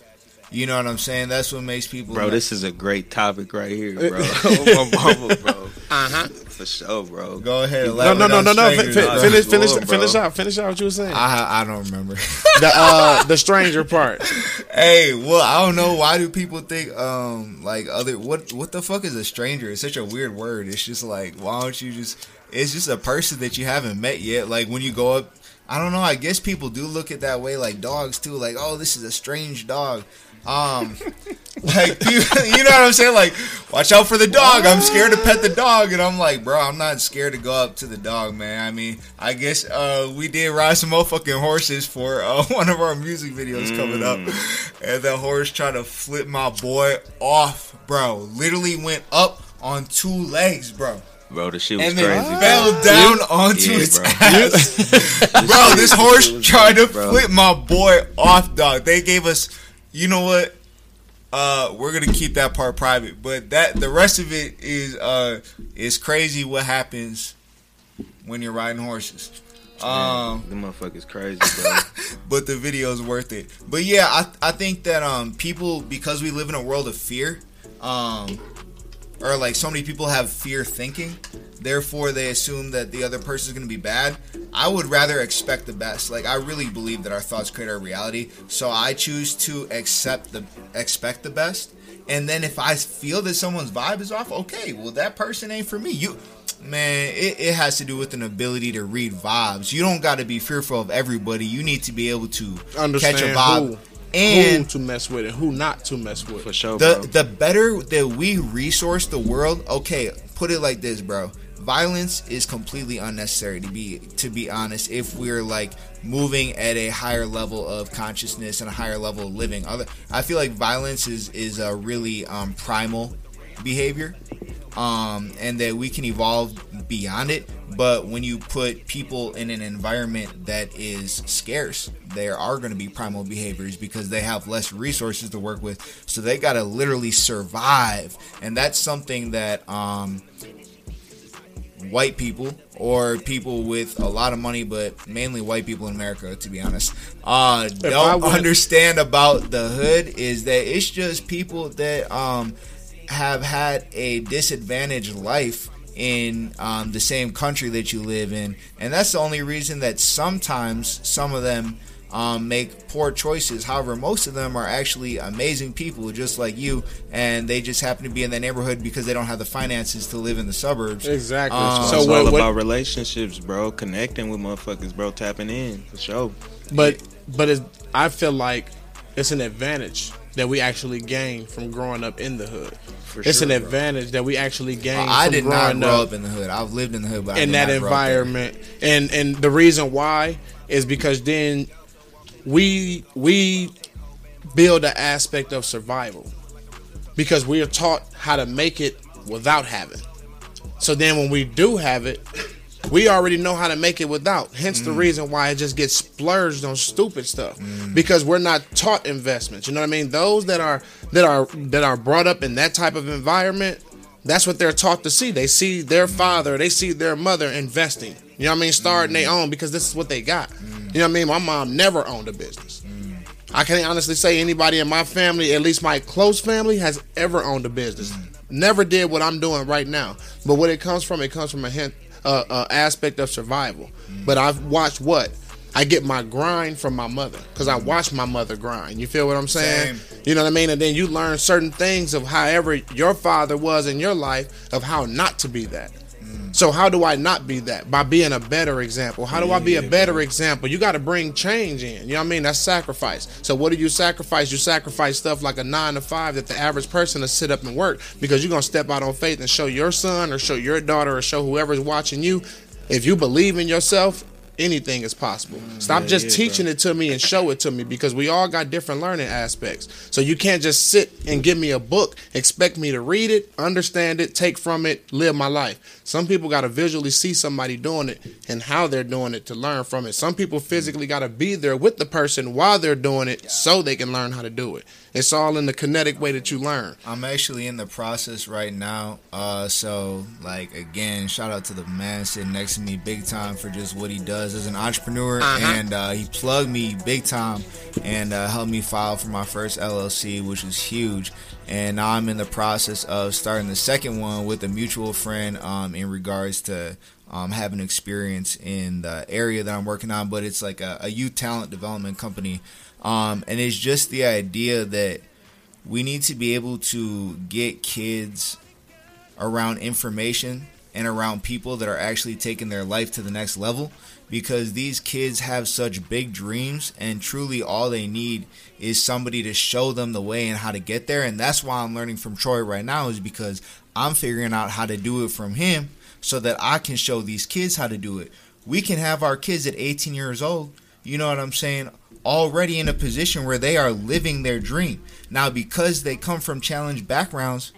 You know what I'm saying? That's what makes people. Bro, not- this is a great topic right here, bro. my mama, bro. Uh huh. For sure, bro. Go ahead. No, no, no, no, no. strangers, Fin- finish, finish, Lord, bro. finish out, finish out what you were saying. I I don't remember. the uh, the stranger part. hey, well, I don't know why do people think um like other what what the fuck is a stranger? It's such a weird word. It's just like why don't you just? It's just a person that you haven't met yet. Like when you go up, I don't know. I guess people do look at that way, like dogs too. Like oh, this is a strange dog. Um, like people, you know what I'm saying? Like, watch out for the dog. I'm scared to pet the dog, and I'm like, bro, I'm not scared to go up to the dog, man. I mean, I guess uh, we did ride some motherfucking horses for uh, one of our music videos coming up, and the horse tried to flip my boy off, bro. Literally went up on two legs, bro, Bro, the shit was and crazy. bro. fell down onto Yeah, its bro. ass. bro, this horse tried to bro. flip my boy off, dog. They gave us, you know what? Uh, we're gonna keep that part private, but that the rest of it is uh is crazy. What happens when you're riding horses? Um, the motherfucker's crazy, bro. but the video is worth it. But yeah, I I think that um people because we live in a world of fear, um, or like so many people have fear thinking, therefore they assume that the other person is gonna be bad. I would rather expect the best. Like I really believe that our thoughts create our reality, so I choose to accept the expect the best And then if I feel that someone's vibe is off, okay, well that person ain't for me. You man, it, it has to do with an ability to read vibes. You don't got to be fearful of everybody. You need to be able to Understand catch a vibe. who, and who to mess with and who not to mess with. For sure, the bro. the better that we resource the world okay put it like this bro violence is completely unnecessary to be to be honest if we're like moving at a higher level of consciousness and a higher level of living other i feel like violence is is a really um, primal behavior um, and that we can evolve beyond it. But when you put people in an environment that is scarce, there are going to be primal behaviors because they have less resources to work with. So they got to literally survive. And that's something that um, white people or people with a lot of money, but mainly white people in America, to be honest, uh, don't went- understand about the hood is that it's just people that um, have had a disadvantaged life in um, the same country that you live in, and that's the only reason that sometimes some of them um, make poor choices. However, most of them are actually amazing people, just like you, and they just happen to be in that neighborhood because they don't have the finances to live in the suburbs. Exactly. Um, So so it's what, all what- about relationships, bro. Connecting with motherfuckers, bro. Tapping in for sure. but but it's, I feel like it's an advantage that we actually gain from growing up in the hood. For it's sure, an bro. advantage that we actually gain. I from did not grow up in the hood. I've lived in the hood, but I in that up environment and and the reason why is because then we we build an aspect of survival because we are taught how to make it without having so then when we do have it we already know how to make it without. Hence Mm. the reason why it just gets splurged on stupid stuff. Mm. Because we're not taught investments. You know what i mean? Those that are that are that are brought up in that type of environment that's what they're taught to see. They see their father they see their mother investing. You know what i mean? Starting their mm. own because this is what they got. Mm. You know what i mean? My mom never owned a business. I can't honestly say anybody in my family, at least my close family, has ever owned a business. Never did what I'm doing right now. But what it comes from, it comes from a hint, uh, uh, aspect of survival. But I've watched what I get my grind from my mother because I watched my mother grind. You feel what I'm saying? Same. You know what I mean? And then you learn certain things of however your father was in your life of how not to be that. So how do I not be that? By being a better example. How do I be a better example? You got to bring change in. You know what I mean? That's sacrifice. So what do you sacrifice? You sacrifice stuff like a nine to five that the average person will sit up and work because you're gonna step out on faith and show your son or show your daughter or show whoever's watching you. If you believe in yourself, anything is possible. Mm. Stop yeah, just yeah, teaching it to me and show it to me because we all got different learning aspects. So you can't just sit and give me a book, expect me to read it, understand it, take from it, live my life. Some people got to visually see somebody doing it and how they're doing it to learn from it. Some people physically got to be there with the person while they're doing it so they can learn how to do it. It's all in the kinetic way that you learn. I'm actually in the process right now. Uh, so like again, shout out to the man sitting next to me, big time for just what he does as an entrepreneur, and uh, he plugged me big time and uh, helped me file for my first LLC, which was huge. And now I'm in the process of starting the second one with a mutual friend um, in regards to um, having experience in the area that I'm working on. But it's like a, a youth talent development company, um, and it's just the idea that we need to be able to get kids around information and around people that are actually taking their life to the next level because these kids have such big dreams and truly all they need is somebody to show them the way and how to get there and that's why I'm learning from Troy right now is because I'm figuring out how to do it from him so that I can show these kids how to do it. We can have our kids at 18 years old, you know what I'm saying, already in a position where they are living their dream. Now because they come from challenged backgrounds,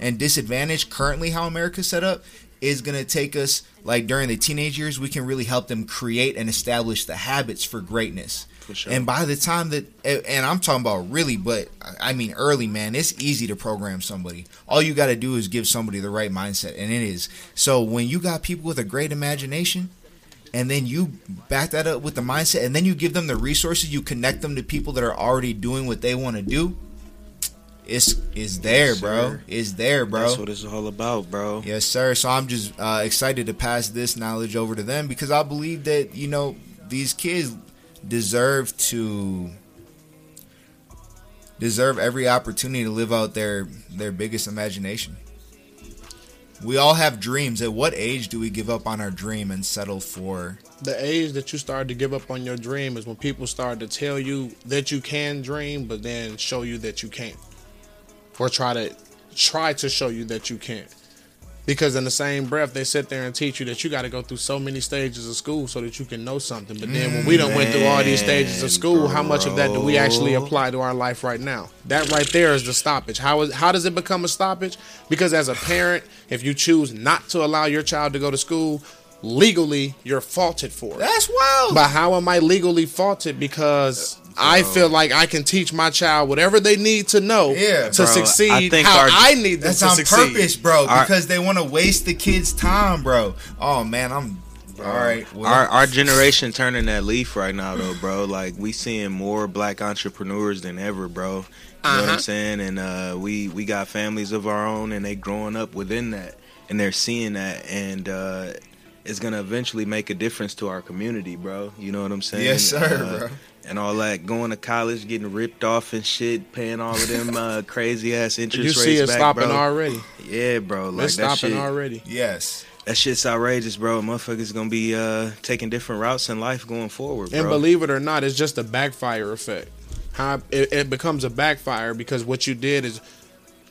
and disadvantage currently how America's set up is going to take us like during the teenage years we can really help them create and establish the habits for greatness For sure. and by the time that and i'm talking about really but i mean early man it's easy to program somebody all you got to do is give somebody the right mindset and it is so when you got people with a great imagination and then you back that up with the mindset and then you give them the resources you connect them to people that are already doing what they want to do it's it's there Yes, bro sir. it's there bro That's what it's all about, bro. Yes, sir. So I'm just uh, excited to pass this knowledge over to them because I believe that you know these kids deserve to deserve every opportunity to live out their their biggest imagination. We all have dreams. At what age do we give up on our dream and settle for? The age that you start to give up on your dream is when people start to tell you that you can dream, but then show you that you can't, or try to try to show you that you can't. Because in the same breath, they sit there and teach you that you got to go through so many stages of school so that you can know something. But then when we don't went through all these stages of school, how much of that do we actually apply to our life right now? That right there is the stoppage. How is how does it become a stoppage? Because as a parent, if you choose not to allow your child to go to school, legally you're faulted for it. That's wild. But how am I legally faulted? Because I feel like I can teach my child whatever they need to know Yeah, to bro. I succeed think how our- I need them That's to on succeed. purpose, bro. Our- because they want to waste the kids' time, bro. Oh man, I'm all right. well, Our our generation turning that leaf right now though, bro. Like we seeing more black entrepreneurs than ever, bro. You know what Uh-huh. I'm saying? And uh, we we got families of our own, and they growing up within that, and they're seeing that, and uh, it's gonna eventually make a difference to our community, bro. You know what I'm saying? Yes, sir, Uh, bro. And all that, going to college, getting ripped off and shit, paying all of them uh, crazy ass interest You rates see it back, stopping bro. already. Yeah, bro. Like it's that stopping shit, already. yes. that shit's outrageous, bro. Motherfuckers gonna be uh, taking different routes in life going forward, bro. And believe it or not, it's just a backfire effect. How it, it becomes a backfire because what you did is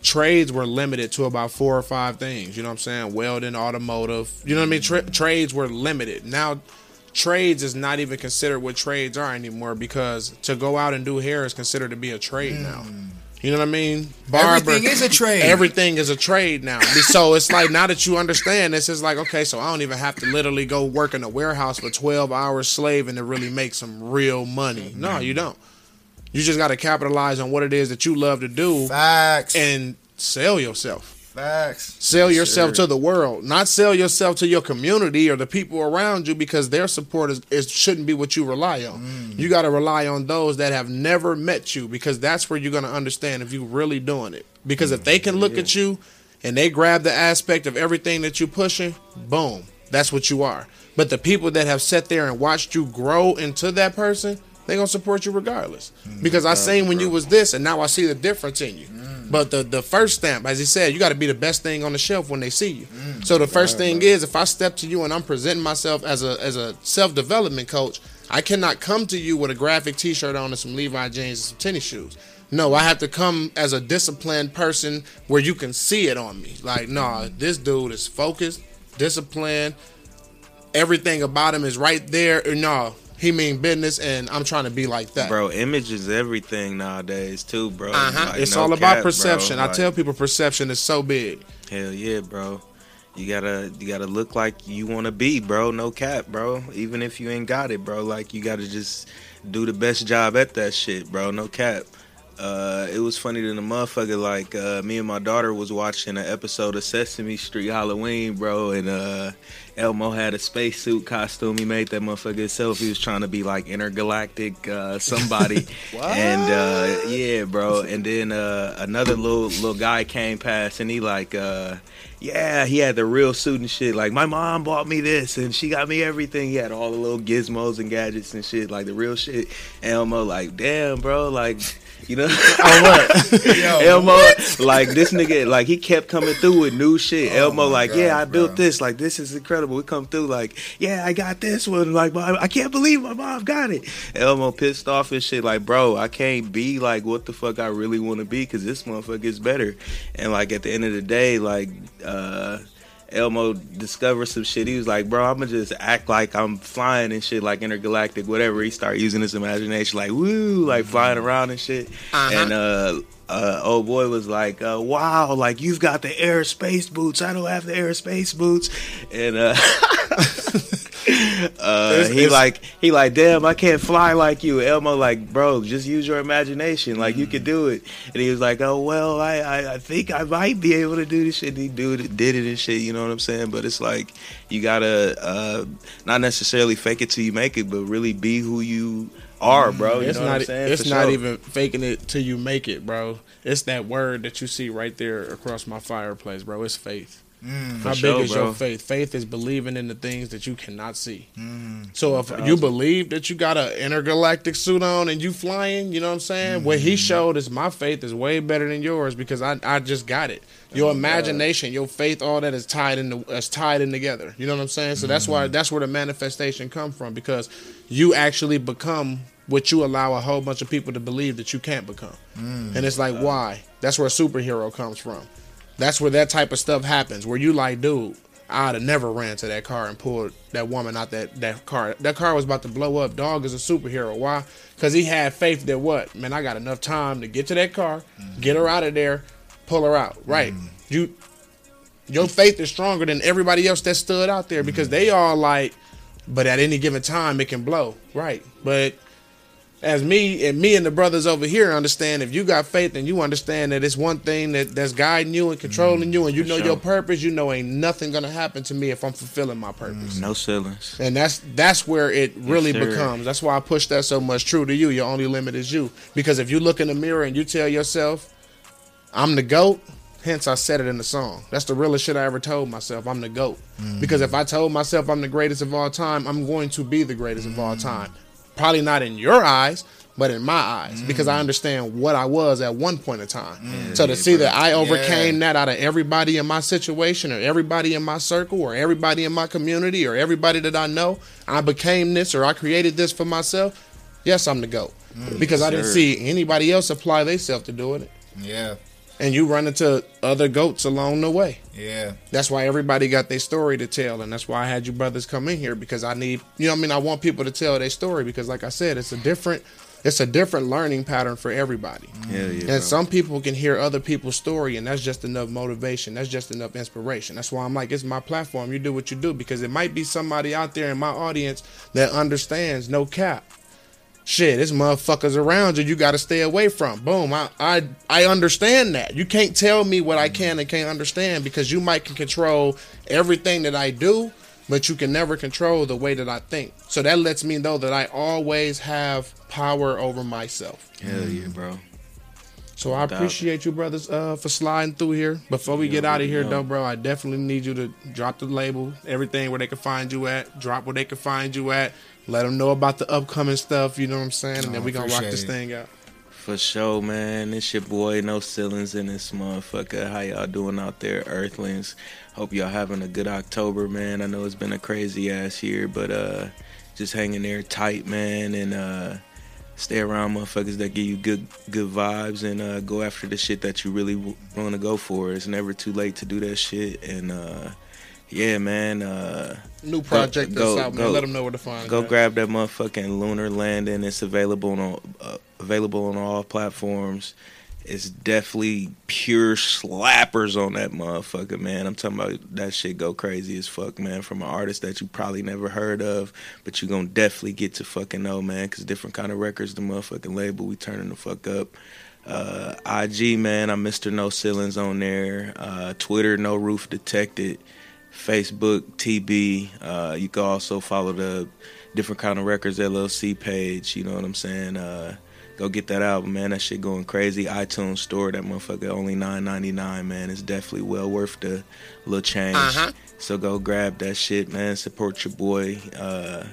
trades were limited to about four or five things. You know what I'm saying? Welding, automotive. You know what I mean? Tra- trades were limited. Now, trades is not even considered what trades are anymore because to go out and do hair is considered to be a trade mm. now. You know what I mean? Everything is a trade. Everything is a trade now. So it's like now that you understand this, it's like okay, so I don't even have to literally go work in a warehouse for twelve hours slaving to really make some real money. No, you mm. don't. You just got to capitalize on what it is that you love to do Facts. and sell yourself. Facts. Sell yourself to the world, not sell yourself to your community or the people around you because their support is, shouldn't be what you rely on. Mm. You got to rely on those that have never met you because that's where you're going to understand if you're really doing it. Because if mm. they can look at you and they grab the aspect of everything that you're pushing, boom, that's what you are. But the people that have sat there and watched you grow into that person, they gonna support you regardless. Mm-hmm. Because I seen when you was this, and now I see the difference in you. Mm. But the the first stamp, as he said, you got to be the best thing on the shelf when they see you. Mm. So the first thing is, if I step to you and I'm presenting myself as a as a self development coach, I cannot come to you with a graphic T-shirt on and some Levi jeans and some tennis shoes. No, I have to come as a disciplined person where you can see it on me. Like, nah, this dude is focused, disciplined. Everything about him is right there. No, he mean business, and I'm trying to be like that. Bro, image is everything nowadays too, bro. Uh-huh. Like, it's no all about cap, perception. I tell people perception is so big. Hell yeah, bro. You gotta you gotta look like you wanna be, bro. No cap, bro. Even if you ain't got it, bro. Like you gotta just do the best job at that shit, bro. No cap. Uh, it was funny than a motherfucker. Like uh, me and my daughter was watching an episode of Sesame Street Halloween, bro, and uh, Elmo had a spacesuit costume. He made that motherfucker himself. He was trying to be like intergalactic uh, somebody, and uh, yeah, bro. And then uh, another little little guy came past, and he like. Uh, yeah, he had the real suit and shit. Like my mom bought me this, and she got me everything. He had all the little gizmos and gadgets and shit, like the real shit. Elmo, like, damn, bro, like, you know, what? Yo, Elmo, like this nigga, like he kept coming through with new shit. Elmo, like, God, yeah, I built this. Like this is incredible. We come through, like, yeah, I got this one. Like, "Mom, I can't believe my mom got it. Elmo pissed off and shit. Like, bro, I can't be like what the fuck I really want to be because this motherfucker is better. And like at the end of the day, like. uh Elmo discovered some shit. He was like, "Bro, I'm gonna just act like I'm flying and shit, like intergalactic, whatever." He started using his imagination, like woo, like flying around and shit. And uh, uh, old boy was like, uh, "Wow, like you've got the aerospace boots. I don't have the aerospace boots." And uh, uh, It's- he it's- like he like, "Damn, I can't fly like you." Elmo like, "Bro, just use your imagination. Like you could do it." And he was like, "Oh well, I I, I think I might be able to do this shit." And he do did it and shit. You know what I'm saying? But it's like you gotta uh, not necessarily fake it till you make it, but really be who you are, bro. You it's know what not. I'm saying? It's For not sure. even faking it till you make it, bro. It's that word that you see right there across my fireplace, bro. It's faith. Mm. How sure, big is bro. your faith? Faith is believing in the things that you cannot see. Mm. So if you believe that you got an intergalactic suit on and you flying, you know what I'm saying? What he mm. showed is my faith is way better than yours because I, I just got it. Your imagination, your faith, all that is tied in the, is tied in together. You know what I'm saying? So that's why that's where the manifestation come from because you actually become what you allow a whole bunch of people to believe that you can't become. And it's like why? That's where a superhero comes from. That's where that type of stuff happens. Where you like, dude, I'd have never ran to that car and pulled that woman out that that car. That car was about to blow up. Dog is a superhero. Why? Because he had faith that what? Man, I got enough time to get to that car, get her out of there, pull her out. Right? Mm. You, your faith is stronger than everybody else that stood out there because mm-hmm. they all like, but at any given time it can blow. Right? But as me and me and the brothers over here understand if you got faith and you understand that it's one thing that that's guiding you and controlling mm, you and you know sure. your purpose you know ain't nothing gonna happen to me if i'm fulfilling my mm, purpose. No ceilings. and that's that's where it really sir. becomes. That's why i push that so much true to you. Your only limit is you. Because if you look in the mirror and you tell yourself i'm the goat hence i said it in the song. That's the realest shit i ever told myself. I'm the goat. Because mm. if i told myself i'm the greatest of all time i'm going to be the greatest of all time probably not in your eyes but in my eyes mm. because i understand what i was at one point in time. Mm. So to see that i overcame that out of everybody in my situation or everybody in my circle or everybody in my community or everybody that i know i became this or i created this for myself yes i'm the goat. Mm, because i didn't see anybody else apply themselves to doing it. Yeah, and you run into other goats along the way yeah, that's why everybody got their story to tell, and that's why I had you brothers come in here because I need, you know, what I mean, I want people to tell their story because, like I said, it's a different, it's a different learning pattern for everybody. Mm. Hell yeah, And bro. some people can hear other people's story, and that's just enough motivation. That's just enough inspiration. That's why I'm like, it's my platform. You do what you do because it might be somebody out there in my audience that understands no cap. Shit, there's motherfuckers around you. You got to stay away from. Boom. I, I I understand that. You can't tell me what I can and can't understand because you might can control everything that I do, but you can never control the way that I think. So that lets me know that I always have power over myself. Hell yeah, bro. So I appreciate you brothers uh, for sliding through here. Before we get out of here though, bro, I definitely need you to drop the label, everything where they can find you at, drop where they can find you at, let them know about the upcoming stuff, you know what I'm saying? And then we gonna rock this thing out. For sure, man. It's your boy, No Ceilings in this motherfucker. How y'all doing out there, Earthlings? Hope y'all having a good October, man. I know it's been a crazy ass year, but uh just hanging there tight, man, and uh stay around motherfuckers that give you good good vibes and uh go after the shit that you really want to go for. It's never too late to do that shit and uh yeah, man. Uh New project go- that's out, man. Let them know where to find it. Go at. grab that motherfucking Lunar Landing. It's available on uh, available on all platforms. It's definitely pure slappers on that motherfucker, man. I'm talking about that shit go crazy as fuck, man. From an artist that you probably never heard of, but you gonna definitely get to fucking know, man. Cause different kind of records, the motherfucking label, we turning the fuck up. Uh, IG, man, I'm Mr. No Ceilings on there. Uh, Twitter, No Roof Detected. Facebook, TB. Uh, you can also follow the Different Kind of Records LLC page. You know what I'm saying? Go get that album, man. That shit going crazy. iTunes store, that motherfucker only nine ninety nine, man. It's definitely well worth the little change. Uh-huh. So go grab that shit, man. Support your boy. Uh,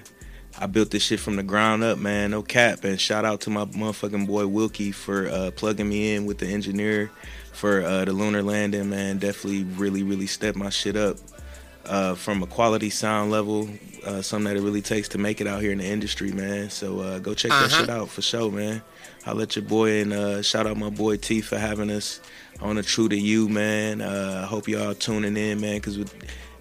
I built this shit from the ground up, man. No cap. And shout out to my motherfucking boy Wilkie for uh, plugging me in with the engineer for uh, the lunar landing, man. Definitely really, really stepped my shit up uh, from a quality sound level, uh, something that it really takes to make it out here in the industry, man. So uh, go check that shit out for sure, man. I'll let your boy and uh, shout out my boy T for having us on the True to You, man. Uh, I hope y'all tuning in, man, because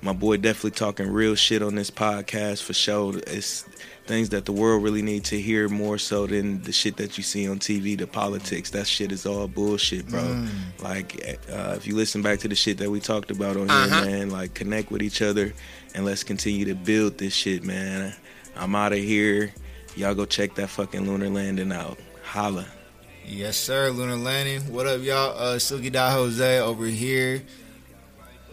my boy definitely talking real shit on this podcast for sure. It's things that the world really need to hear more so than the shit that you see on TV, the politics. That shit is all bullshit, bro. Like, uh, if you listen back to the shit that we talked about on here, man, like connect with each other and let's continue to build this shit, man. I'm out of here. Y'all go check that fucking lunar landing out. Holla. yes, sir. Lunar Landing. What up, y'all? Uh, Silke Dot Jose over here.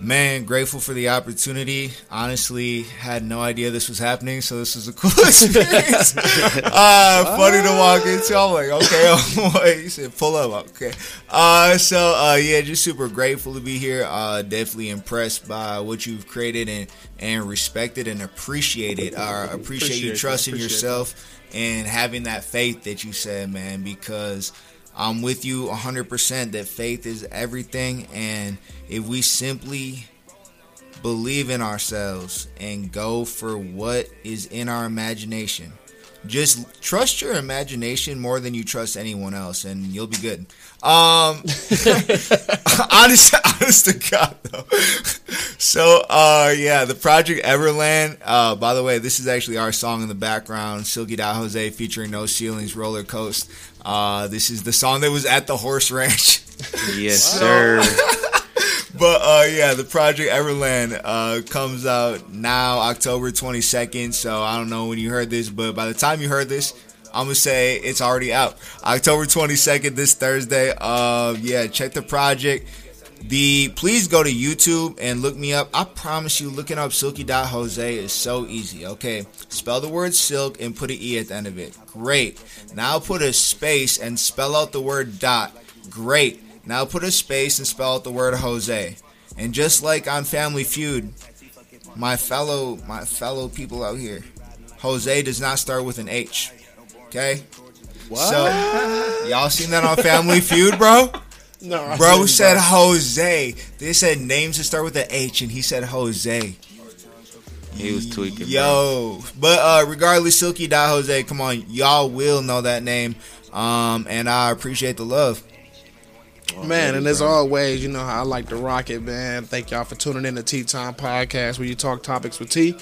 Man, grateful for the opportunity. Honestly, had no idea this was happening, so this was a cool experience. uh, funny to walk into. I'm like, okay, oh boy. He said, pull up. Okay. Uh, so, uh, yeah, just super grateful to be here. Uh, definitely impressed by what you've created and, and respected and appreciated. Uh, appreciate, Appreciate you trusting Appreciate yourself and having that faith that you said, man, because I'm with you 100% that faith is everything. And if we simply believe in ourselves and go for what is in our imagination, just trust your imagination more than you trust anyone else, and you'll be good. Um, honest, honest to God, though. So, uh, yeah, the project Everland. Uh, by the way, this is actually our song in the background, Silke Dot Jose featuring No Ceilings, Roller Coast. Uh, this is the song that was at the horse ranch. Yes, sir. But uh, yeah, the project Everland uh, comes out now, October 22nd. So I don't know when you heard this, but by the time you heard this, I'm gonna say it's already out. October 22nd, this Thursday. Uh, yeah, check the project. The please go to YouTube and look me up. I promise you, looking up Silke.Jose is so easy. Okay, spell the word silk and put an e at the end of it. Great. Now put a space and spell out the word dot. Great. Now put a space and spell out the word Jose. And just like on Family Feud, my fellow my fellow people out here, Jose does not start with an H. Okay? So y'all seen that on Family Feud, bro? No, I Bro didn't, said Jose. They said names that start with an H, and he said Jose. He was tweaking. bro. Yo, but uh, regardless, Silke Dot Jose, come on, y'all will know that name. Um, and I appreciate the love. Man, and as always, you know how I like to rock it, man. Thank y'all for tuning in to Tea Time Podcast where you talk topics with tea.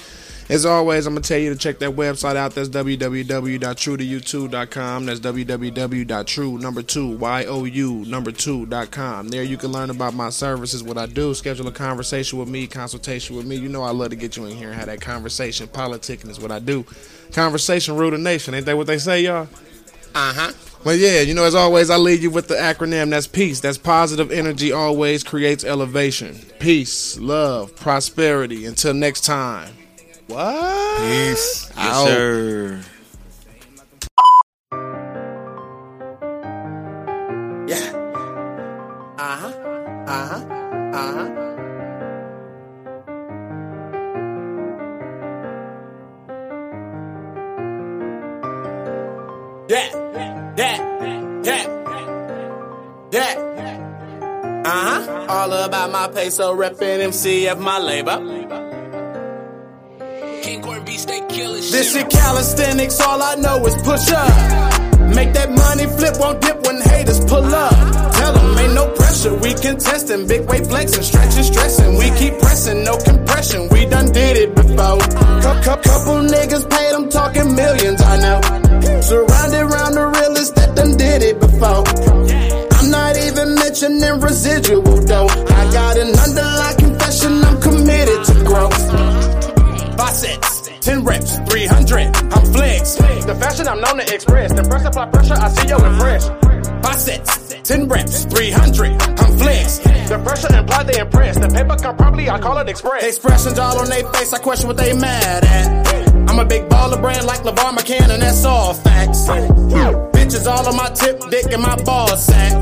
As always, I'm gonna tell you to check that website out. That's www.truetoyou2.com. That's www.true number two y o u number two dot com. There you can learn about my services, what I do, schedule a conversation with me, consultation with me. You know I love to get you in here and have that conversation. Politicking is what I do. Conversation rule the nation. Ain't that what they say, y'all? Uh huh. But yeah, you know, as always, I leave you with the acronym. That's peace. That's positive energy always creates elevation. Peace, love, prosperity. Until next time. What? Peace. Yes, Out. sir. Yeah. Uh huh. Uh huh. Uh huh. Yeah. Yeah. Yeah. Yeah. Uh huh. All about my peso, reppin' MCF, my labor. King Corn Beef Steak Killer shit. This shit calisthenics, all I know is push up. Make that money flip, won't dip when haters pull up. Tell them ain't no pressure, we contesting. Big weight flexing, stretching, stressing. We keep pressing, no compression, we done did it before. Cou- cou- couple niggas paid, I'm talking millions, I know. Surrounded around the realest that done did it before. I'm not even mentioning residual though. I got an underlying confession, I'm committed to growth. Five sets, ten reps, 300. I'm flex. The fashion I'm known to express. The press apply pressure, I see you impressed. Five sets, ten reps, 300. I'm flex. The pressure imply they impress. The paper come properly, I call it express. Expressions all on their face, I question what they mad at. I'm a big baller brand like LeVar McCann, and that's all facts. Bitches all on my tip, dick and my ball sack.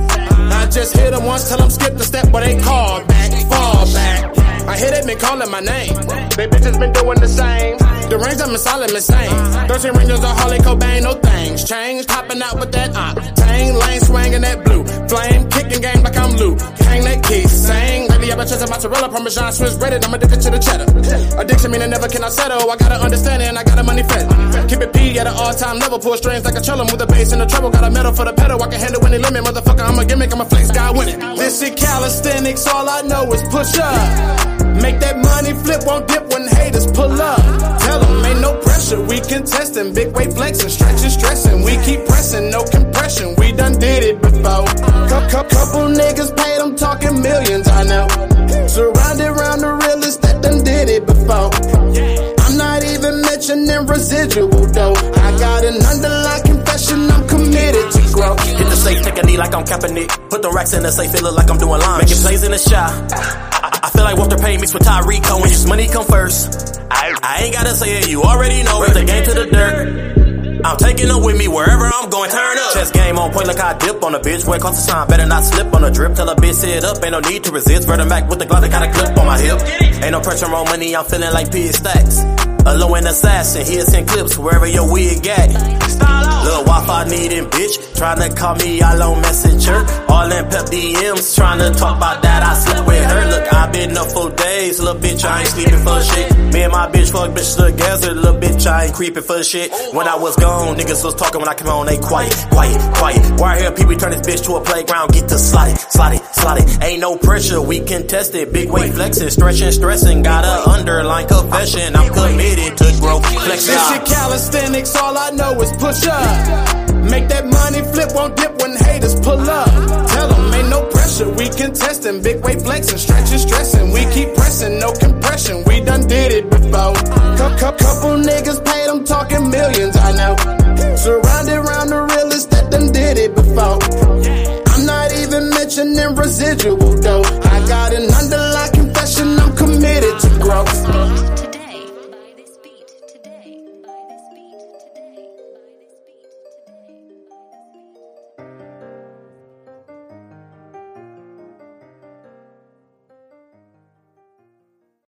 I just hit them once, tell them skip the step, but they call back, fall back. I hear they been calling my name. They bitches been doing the same. The rings I'm solid insane. 13 rings of Harley Cobain, no things. Change, popping out with that octane. Lane swinging that blue. Flame, kicking game like I'm Lou. Hang that key, sing. Lately I've been chasing mozzarella, Parmesan, Swiss breaded. I'm addicted to the cheddar. Addiction meaning never can I settle. I gotta understand it and I gotta money fed. Keep it P at an all time level. Pull strings like a cello. Move the bass in the treble. Got a medal for the pedal. I can handle any limit. Motherfucker, I'm a gimmick. I'm a flex guy winning. This shit calisthenics. All I know is push up. Make that money flip, won't dip when haters pull up. Tell them ain't no pressure, we contesting. Big weight flexing, stretching, stressing. We keep pressing, no compression. We done did it before. Cou- cou- couple niggas paid, I'm talking millions, I know. Surrounded around the realest that done did it before. I'm not even mentioning residual though. I got an underlying confession, I'm committed to grow. Hit the safe, take a knee like I'm capping it. Put the racks in the safe, feel it like I'm doing line. Making plays in the shot. Feel like Walter Payton mixed with Tarik Cohen. Just money come first. I, ain't gotta say it, you already know. Rip the game to the dirt. I'm taking them with me wherever I'm going. Turn up. Chess game on point like I dip on a bitch. Boy, cost the sign, better not slip on a drip. Tell a bitch sit up, ain't no need to resist. Verta Mac with the Glock, I got a clip on my hip. Ain't no pressure on money, I'm feeling like P stacks. A low end assassin, Here's 10 clips wherever your wig at. Little Wi-Fi needing bitch, tryna call me on Messenger. All in pep DMs, tryna talk about that. I slept with her. Look, I been up for days, little bitch. I ain't sleeping for shit. Me and my bitch fuck bitch together, little bitch. I ain't creeping for shit. When I was gone, niggas was talking when I came on. They quiet, quiet, quiet. Why here people turn this bitch to a playground? Get to slide it, slide it, slide it. Ain't no pressure, we can test it. Big weight flexing, stretching, stressing. Got a underline confession. I'm committed to grow, flex This shit calisthenics, all I know is push up. Make that money flip, won't dip when haters pull up. Tell them ain't no pressure, we contesting. Big weight flexing, stretching, stressing. We keep pressing, no compression, we done did it before. Couple niggas paid, I'm talking millions, I know. Surrounded round the realest that done did it before. I'm not even mentioning residual though. I got an underlying confession, I'm committed to growth.